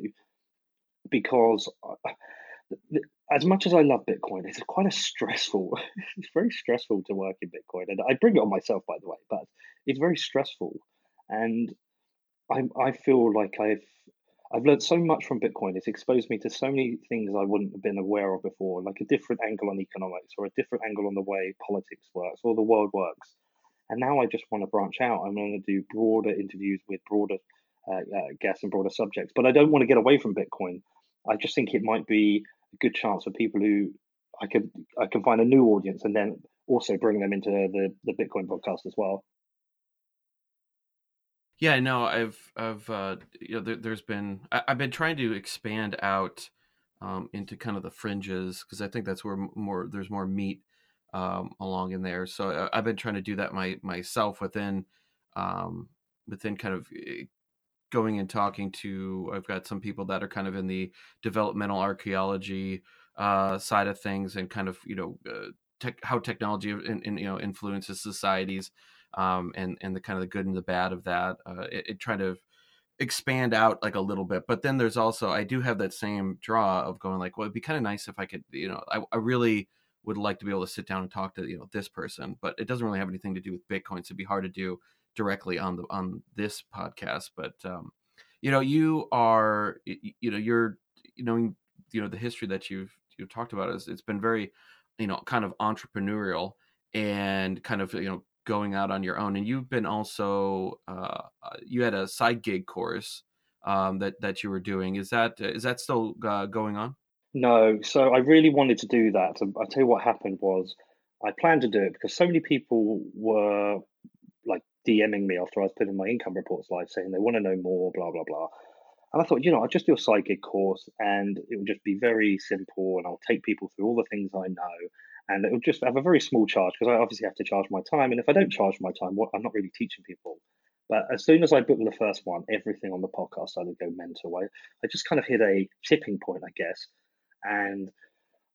because uh, as much as I love Bitcoin, it's quite a stressful, it's very stressful to work in Bitcoin. And I bring it on myself, by the way, but it's very stressful. And I, I feel like I've I've learned so much from Bitcoin. It's exposed me to so many things I wouldn't have been aware of before, like a different angle on economics or a different angle on the way politics works or the world works. And now I just want to branch out. I'm going to do broader interviews with broader uh, uh, guests and broader subjects. But I don't want to get away from Bitcoin. I just think it might be a good chance for people who I can I can find a new audience and then also bring them into the the Bitcoin podcast as well. Yeah, no, I've I've uh, you know there, has been I, have been trying to expand out um, into kind of the fringes because I think that's where more there's more meat um, along in there. So I, uh, I've been trying to do that my myself within um, within kind of eh, going and talking to. I've got some people that are kind of in the developmental archaeology uh, side of things and kind of you know uh, tech, how technology in, you know influences societies um, and and the kind of the good and the bad of that. Uh, it, it trying to expand out like a little bit. But then there's also I do have that same draw of going like, well, it'd be kind of nice if I could, you know, I, I really would like to be able to sit down and talk to you know this person, but it doesn't really have anything to do with Bitcoin. So it'd be hard to do directly on the on this podcast. But um, you know, you are you know you're you know you know the history that you've you've talked about is it's been very you know kind of entrepreneurial and kind of you know going out on your own and you've been also uh, uh you had a side gig course um, that that you were doing is that is that still uh, going on no so i really wanted to do that i tell you what happened was i planned to do it because so many people were dming me after i was putting my income reports live saying they want to know more blah blah blah and I thought, you know, I'll just do a side gig course and it will just be very simple and I'll take people through all the things I know and it will just have a very small charge because I obviously have to charge my time. And if I don't charge my time, what I'm not really teaching people. But as soon as I booked the first one, everything on the podcast started to go mental. I, I just kind of hit a tipping point, I guess, and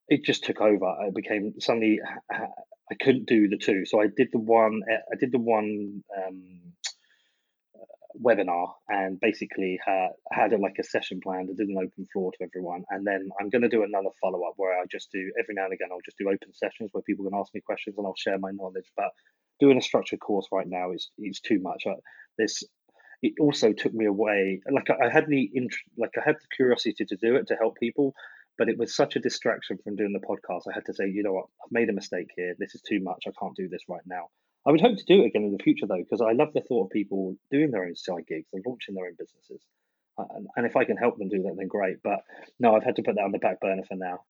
it just took over. It became suddenly I couldn't do the two, so I did the one. Eh, I did the one um, uh, webinar and basically had, had a, like a session planned. I did an open floor to everyone, and then I'm going to do another follow up where I just do every now and again. I'll just do open sessions where people can ask me questions and I'll share my knowledge. But doing a structured course right now is is too much. I, this it also took me away. Like I, I had the int- like I had the curiosity to do it to help people, but it was such a distraction from doing the podcast. I had to say, you know what, I've made a mistake here. This is too much. I can't do this right now. I would hope to do it again in the future though, because I love the thought of people doing their own side gigs and launching their own businesses. And, if I can help them do that, then great. But no, I've had to put that on the back burner for now.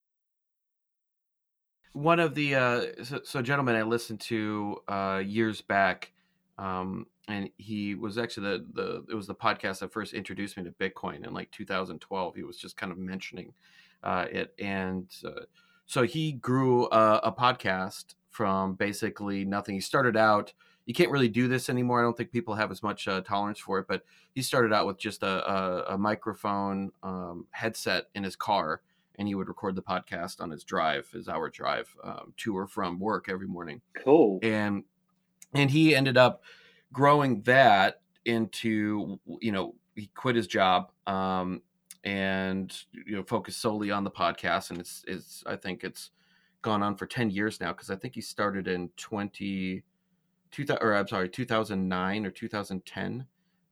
One of the uh, so, so gentlemen I listened to uh, years back, um, and he was actually the the it was the podcast that first introduced me to Bitcoin in like 2012. He was just kind of mentioning it, and uh, so he grew a, a podcast from basically nothing. He started out. You can't really do this anymore. I don't think people have as much uh, tolerance for it. But he started out with just a, a, a microphone um, headset in his car, and he would record the podcast on his drive, his hour drive um, to or from work every morning. Cool. And and he ended up growing that into you know he quit his job um, and you know focused solely on the podcast and it's it's I think it's gone on for 10 years now because I think he started in 20, 2000, or I'm sorry, 2009 or 2010,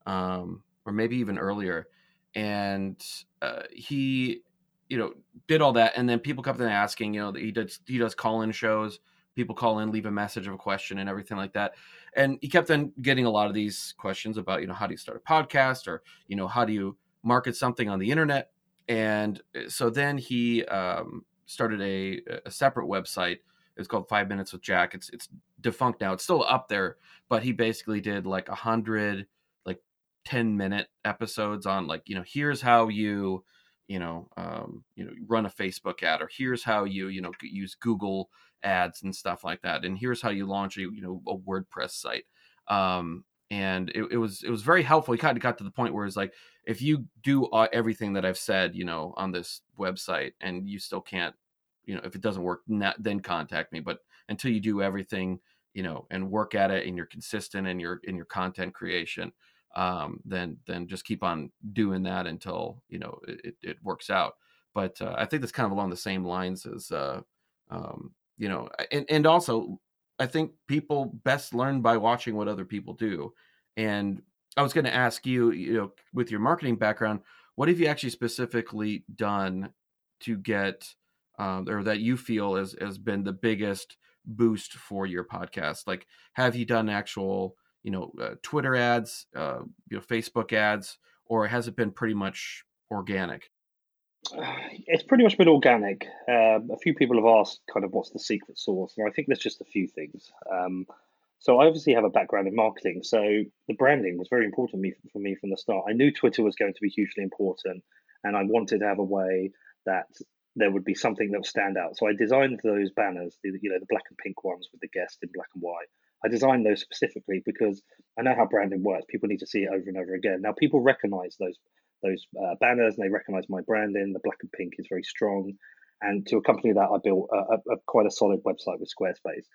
um, or maybe even earlier. And uh, he, you know, did all that. And then people kept on asking, you know, he does, he does call in shows. People call in, leave a message of a question and everything like that. And he kept on getting a lot of these questions about, you know, how do you start a podcast or, you know, how do you market something on the internet? And uh, so then he, um, started a, a separate website. It's called Five Minutes with Jack. It's it's defunct now. It's still up there, but he basically did like a hundred like ten minute episodes on like you know here's how you you know um, you know run a Facebook ad or here's how you you know use Google ads and stuff like that and here's how you launch a you know a WordPress site. Um, and it, it was it was very helpful. He kind of got to the point where it's like if you do everything that I've said, you know, on this website, and you still can't, you know, if it doesn't work, not, then contact me. But until you do everything, you know, and work at it, and you're consistent in your in your content creation, um, then then just keep on doing that until you know it, it works out. But uh, I think that's kind of along the same lines as, uh, um, you know, and and also I think people best learn by watching what other people do. And I was going to ask you, you know, with your marketing background, what have you actually specifically done to get, um, or that you feel has has been the biggest boost for your podcast? Like, have you done actual, you know, uh, Twitter ads, uh, you know, Facebook ads, or has it been pretty much organic? It's pretty much been organic. Uh, a few people have asked, kind of, what's the secret sauce, and I think there's just a few things. Um, so I obviously have a background in marketing, so the branding was very important for me from the start. I knew Twitter was going to be hugely important, and I wanted to have a way that there would be something that would stand out. So I designed those banners, the, you know, the black and pink ones with the guest in black and white. I designed those specifically because I know how branding works. People need to see it over and over again. Now people recognize those those uh, banners and they recognize my branding. The black and pink is very strong. And to accompany that, I built a, a, a quite a solid website with Squarespace.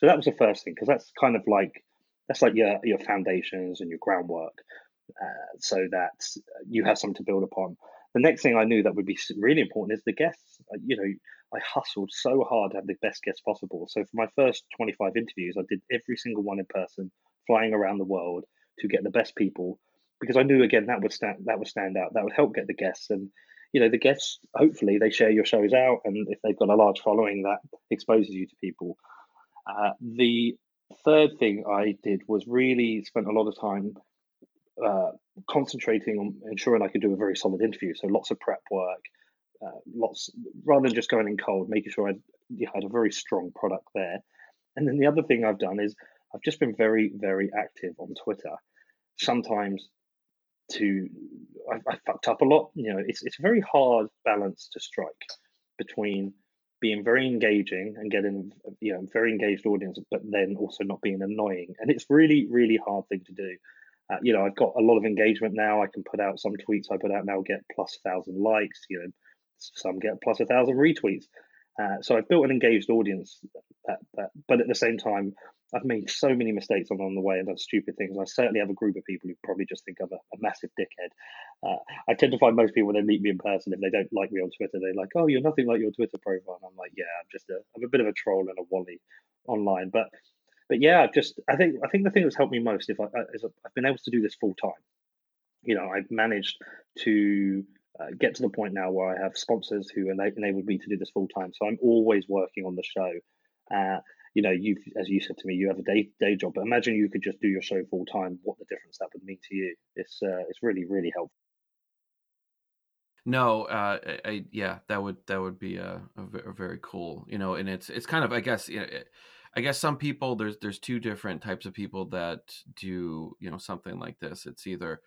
So that was the first thing because that's kind of like that's like your your foundations and your groundwork. uh, so that you have something to build upon. The next thing I knew that would be really important is the guests. Uh, you know, I hustled so hard to have the best guests possible. So for my first 25 interviews, I did every single one in person, flying around the world to get the best people because I knew again that would stand that would stand out. That would help get the guests and you know the guests hopefully they share your shows out and if they've got a large following that exposes you to people. Uh, the third thing I did was really spent a lot of time uh, concentrating on ensuring I could do a very solid interview. So lots of prep work, uh, lots rather than just going in cold, making sure I had a very strong product there. And then the other thing I've done is I've just been very, very active on Twitter. Sometimes to I, I fucked up a lot. You know, it's it's a very hard balance to strike between being very engaging and getting you know very engaged audience, but then also not being annoying. And it's really really hard thing to do. Uh, you know, I've got a lot of engagement now. I can put out some tweets I put out now get plus a plus thousand likes. You know, some get plus a thousand retweets. Uh, so I've built an engaged audience, that, that, but at the same time, I've made so many mistakes along the way and done stupid things. I certainly have a group of people who probably just think I'm a, a massive dickhead. Uh, I tend to find most people when they meet me in person, if they don't like me on Twitter, they're like, "Oh, you're nothing like your Twitter profile." And I'm like, "Yeah, I'm just a, I'm a bit of a troll and a wally online." But, but yeah, just I think I think the thing that's helped me most if I, uh, is I've been able to do this full time. You know, I've managed to uh, get to the point now where I have sponsors who enabled me to do this full time. So I'm always working on the show. Uh, you know, you've as you said to me, you have a day day job. But imagine you could just do your show full time. What the difference that would mean to you? It's uh, it's really really helpful. No, uh, I, yeah, that would that would be a, very cool, you know, and it's it's kind of I guess you know, it, I guess some people there's there's two different types of people that do you know something like this. It's either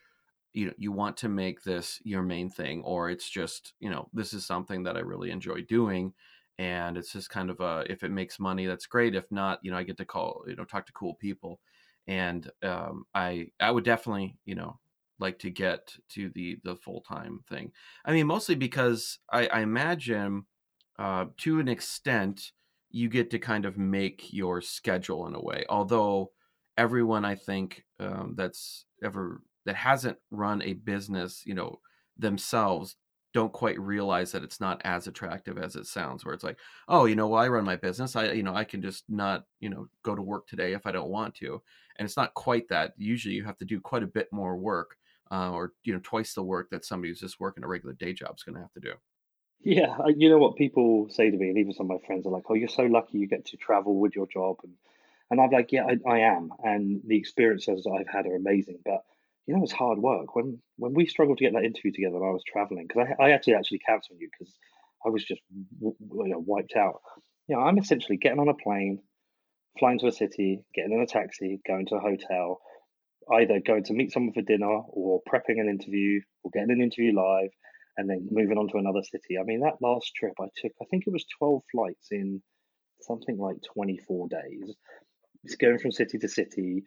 you know you want to make this your main thing, or it's just you know this is something that I really enjoy doing, and it's just kind of a if it makes money that's great. If not you know i get to call you know talk to cool people. And um, i i would definitely you know like to get to the the full-time thing. I mean mostly because i, I imagine uh, to an extent you get to kind of make your schedule in a way. Although everyone i think um, that's ever that hasn't run a business you know themselves don't quite realize that it's not as attractive as it sounds where it's like oh you know well i run my business i you know i can just not you know go to work today if i don't want to. And it's not quite that usually you have to do quite a bit more work uh, or you know twice the work that somebody who's just working a regular day job is going to have to do. Yeah you know what people say to me and even some of my friends are like oh you're so lucky you get to travel with your job and and i'm like yeah i, I am and the experiences i've had are amazing but you know, it's hard work. When when we struggled to get that interview together, I was traveling because I, I actually actually cancelled you because I was just you know wiped out. You know, I'm essentially getting on a plane, flying to a city, getting in a taxi, going to a hotel, either going to meet someone for dinner or prepping an interview or getting an interview live, and then moving on to another city. I mean, that last trip I took, I think it was 12 flights in something like 24 days. It's going from city to city,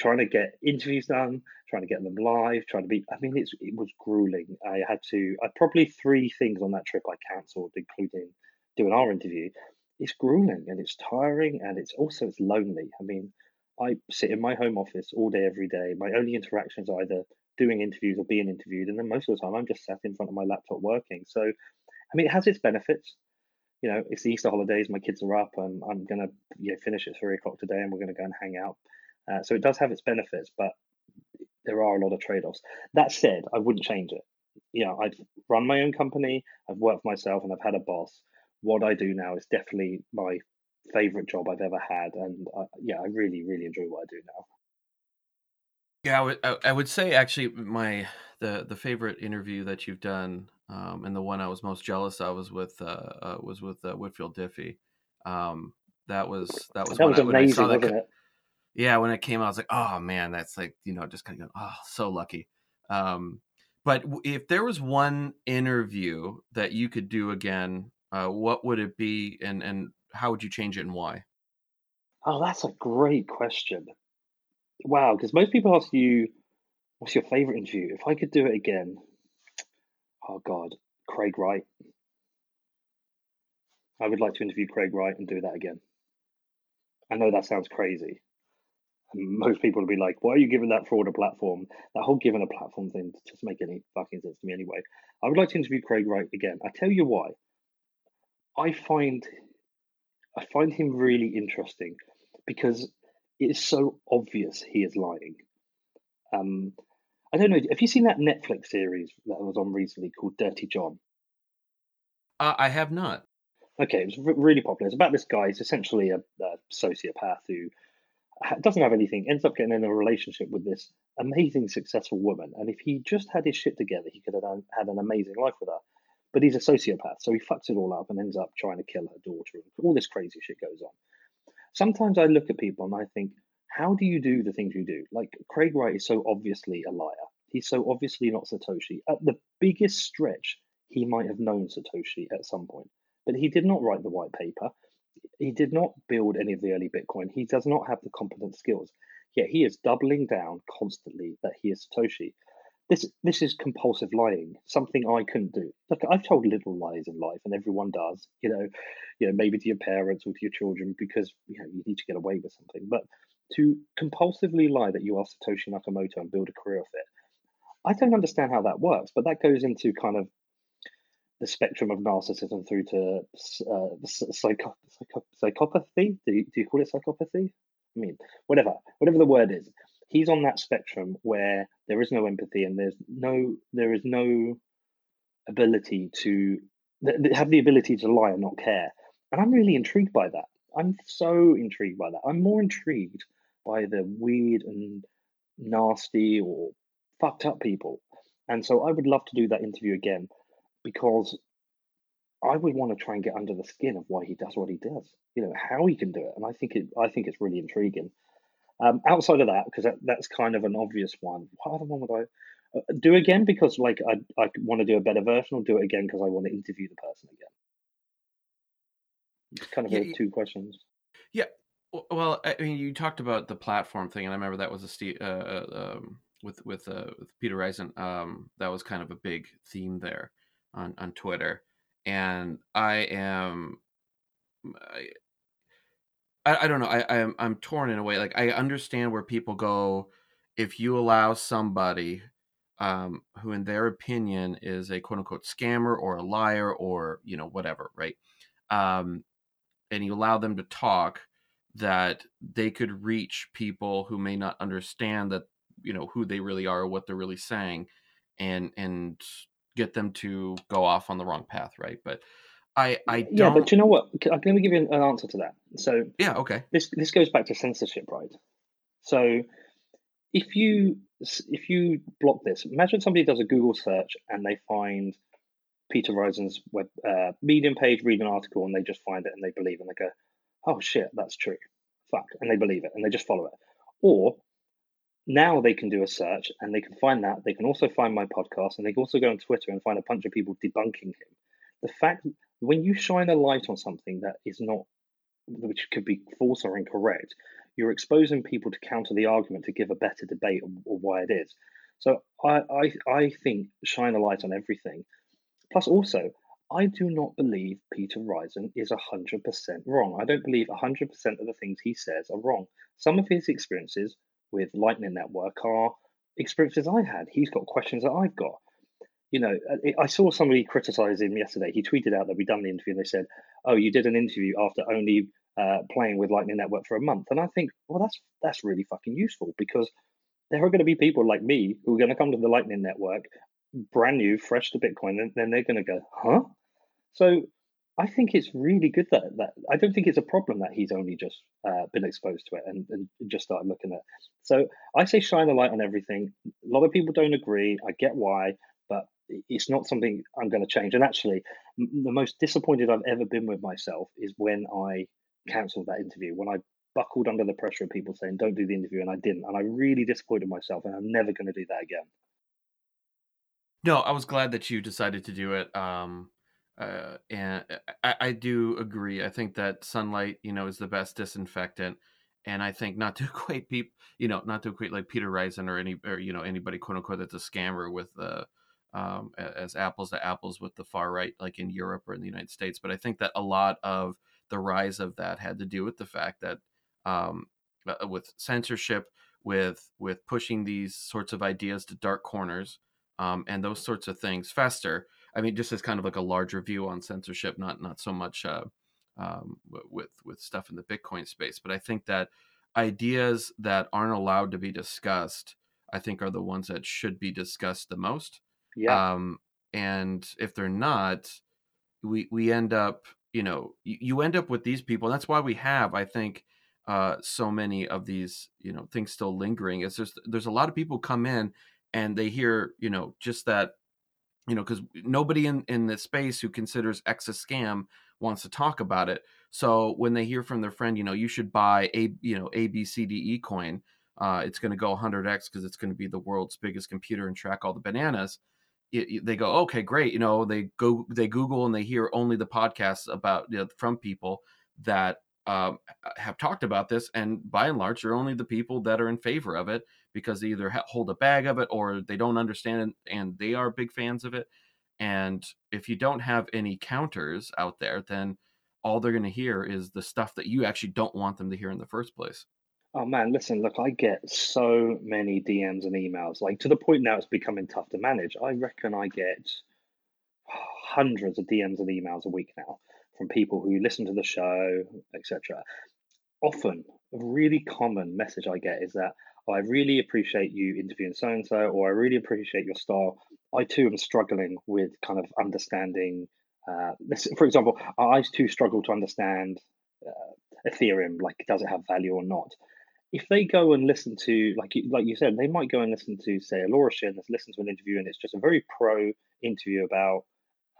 trying to get interviews done, trying to get them live, trying to be. I mean, it's it was grueling. I had to. I probably three things on that trip I cancelled, including doing our interview. It's grueling and it's tiring and it's also it's lonely. I mean, I sit in my home office all day, every day. My only interactions are either doing interviews or being interviewed, and then most of the time I'm just sat in front of my laptop working. So, I mean, it has its benefits. You know, it's the Easter holidays. My kids are up, and I'm gonna you know finish at three o'clock today, and we're gonna go and hang out. Uh, so it does have its benefits, but there are a lot of trade offs. That said, I wouldn't change it. You know, I've run my own company, I've worked for myself, and I've had a boss. What I do now is definitely my favorite job I've ever had, and I, yeah, I really, really enjoy what I do now. Yeah, I would, I would say actually my the the favorite interview that you've done, um, and the one I was most jealous of was with uh, uh was with uh, Whitfield Diffie. Um, that was that was that was I, amazing, wasn't it? Yeah, when it came out, I was like, oh man, that's like you know just kind of oh so lucky. Um, but if there was one interview that you could do again, uh, what would it be, and and how would you change it, and why? Oh, that's a great question. Wow, because most people ask you, "What's your favorite interview?" If I could do it again, oh God, Craig Wright. I would like to interview Craig Wright and do that again. I know that sounds crazy, most people would be like, "Why are you giving that fraud a platform?" That whole giving a platform thing doesn't make any fucking sense to me anyway. I would like to interview Craig Wright again. I tell you why. I find I find him really interesting because it is so obvious he is lying. Um, I don't know. Have you seen that Netflix series that was on recently called Dirty John? Uh, I have not. Okay, it was re- really popular. It's about this guy. He's essentially a, a sociopath who doesn't have anything, ends up getting in a relationship with this amazing, successful woman. And if he just had his shit together, he could have done, had an amazing life with her. But he's a sociopath, so he fucks it all up and ends up trying to kill her daughter. And all this crazy shit goes on. Sometimes I look at people and I think, how do you do the things you do? Like Craig Wright is so obviously a liar. He's so obviously not Satoshi. At the biggest stretch, he might have known Satoshi at some point, but he did not write the white paper. He did not build any of the early Bitcoin. He does not have the competent skills. Yet he is doubling down constantly that he is Satoshi. This this is compulsive lying, something I couldn't do. Look, I've told little lies in life, and everyone does. You know, you know, maybe to your parents or to your children because you know you need to get away with something. But to compulsively lie that you are Satoshi Nakamoto and build a career of it, I don't understand how that works. But that goes into kind of the spectrum of narcissism through to uh, psycho- psycho- psychopathy. Do you, do you call it psychopathy? I mean, whatever, whatever the word is. He's on that spectrum where there is no empathy and there's no there is no ability to have the ability to lie and not care. And I'm really intrigued by that. I'm so intrigued by that. I'm more intrigued by the weird and nasty or fucked up people. And so I would love to do that interview again because I would want to try and get under the skin of why he does what he does. You know how he can do it, and I think it. I think it's really intriguing. Um, outside of that, because that, that's kind of an obvious one. What other one would I uh, do again? Because like I I want to do a better version, or do it again because I want to interview the person again. It's kind of yeah, two questions. Yeah. Well, I mean, you talked about the platform thing, and I remember that was a Steve, uh, uh, um, with with uh, with Peter Rizun. Um, that was kind of a big theme there on on Twitter, and I am. I, I, I don't know. I, I'm I'm torn in a way. Like I understand where people go if you allow somebody um, who, in their opinion, is a quote unquote scammer or a liar or you know whatever, right? Um, and you allow them to talk, that they could reach people who may not understand that you know who they really are, or what they're really saying, and and get them to go off on the wrong path, right? But I, I don't... yeah, but you know what? Let me give you an answer to that. So yeah, okay. This this goes back to censorship, right? So if you if you block this, imagine somebody does a Google search and they find Peter Rizun's web uh, Medium page, read an article, and they just find it and they believe, and they go, "Oh shit, that's true." Fuck, and they believe it and they just follow it. Or now they can do a search and they can find that. They can also find my podcast and they can also go on Twitter and find a bunch of people debunking him. The fact when you shine a light on something that is not, which could be false or incorrect, you're exposing people to counter the argument to give a better debate or why it is. So I, I, I think shine a light on everything. Plus, also, I do not believe Peter Rizun is 100% wrong. I don't believe 100% of the things he says are wrong. Some of his experiences with Lightning Network are experiences I had. He's got questions that I've got you know, uh, I saw somebody criticize him yesterday. He tweeted out that we'd done the interview and they said, "Oh, you did an interview after only uh, playing with Lightning Network for a month." And I think, well, that's that's really fucking useful because there are going to be people like me who are going to come to the Lightning Network, brand new, fresh to Bitcoin, and then they're going to go, "Huh?" So I think it's really good that that I don't think it's a problem that he's only just uh, been exposed to it and, and just started looking at. So I say shine a light on everything. A lot of people don't agree. I get why, but it's not something I'm going to change. And actually, the most disappointed I've ever been with myself is when I cancelled that interview, when I buckled under the pressure of people saying, don't do the interview, and I didn't. And I really disappointed myself, and I'm never going to do that again. No, I was glad that you decided to do it. Um, uh, and I, I do agree. I think that sunlight, you know, is the best disinfectant. And I think not to equate people, you know, not to equate like Peter Rizun or any, or you know, anybody quote unquote that's a scammer with uh, um, as apples to apples with the far right, like in Europe or in the United States. But I think that a lot of the rise of that had to do with the fact that um, uh, with censorship, with with pushing these sorts of ideas to dark corners, um, and those sorts of things fester. I mean, just as kind of like a larger view on censorship, not not so much uh, um, with with stuff in the Bitcoin space, but I think that ideas that aren't allowed to be discussed, I think, are the ones that should be discussed the most. Yeah. Um, and if they're not, we we end up, you know, you, you end up with these people. And that's why we have, I think, uh, so many of these, you know, things still lingering. Is just there's a lot of people come in and they hear, you know, just that, you know, because nobody in in the space who considers X a scam wants to talk about it. So when they hear from their friend, you know, you should buy a, you know, ABCDE coin. Uh, it's going to go 100x because it's going to be the world's biggest computer and track all the bananas. It, it, they go, okay, great. You know, they go, they Google and they hear only the podcasts about you know, from people that um, have talked about this, and by and large, they're only the people that are in favor of it because they either hold a bag of it or they don't understand it, and they are big fans of it. And if you don't have any counters out there, then all they're going to hear is the stuff that you actually don't want them to hear in the first place. Oh man, listen, look, I get so many DMs and emails, like to the point now it's becoming tough to manage. I reckon I get hundreds of DMs and emails a week now from people who listen to the show, etc. Often, a really common message I get is that I really appreciate you interviewing so and so, or I really appreciate your style. I too am struggling with kind of understanding. Uh, this, for example, I too struggle to understand uh, Ethereum. Like, does it have value or not? If they go and listen to, like you, like you said, they might go and listen to, say, a Laura Shin, listen to an interview, and it's just a very pro interview about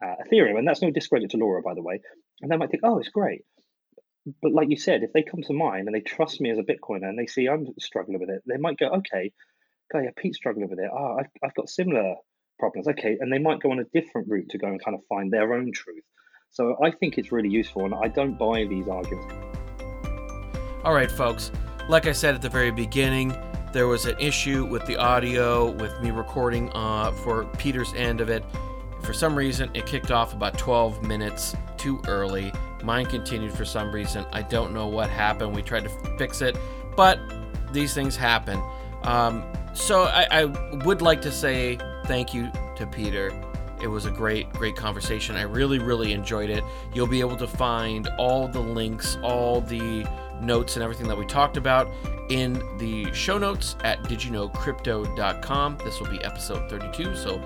uh, Ethereum, and that's no discredit to Laura, by the way. And they might think, oh, it's great. But like you said, if they come to mine and they trust me as a Bitcoiner and they see I'm struggling with it, they might go, okay, okay, Pete's struggling with it. Oh, I've, I've got similar problems. Okay. And they might go on a different route to go and kind of find their own truth. So I think it's really useful, and I don't buy these arguments. All right, folks. Like I said at the very beginning, there was an issue with the audio, with me recording uh, for Peter's end of it. For some reason, it kicked off about 12 minutes too early. Mine continued for some reason. I don't know what happened. We tried to fix it, but these things happen. Um, so I, I would like to say thank you to Peter. It was a great, great conversation. I really, really enjoyed it. You'll be able to find all the links, all the notes, and everything that we talked about in the show notes at didyouknowcrypto.com. This will be episode 32, so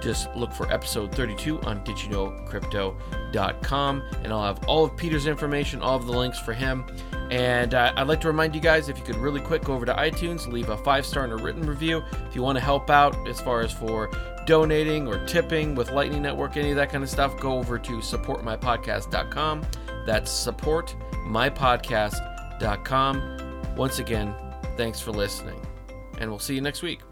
just look for episode 32 on didyouknowcrypto.com, and I'll have all of Peter's information, all of the links for him. And uh, I'd like to remind you guys if you could really quick go over to iTunes, leave a five star and a written review. If you want to help out as far as for donating or tipping with Lightning Network, any of that kind of stuff, go over to supportmypodcast.com. That's supportmypodcast.com. Once again, thanks for listening, and we'll see you next week.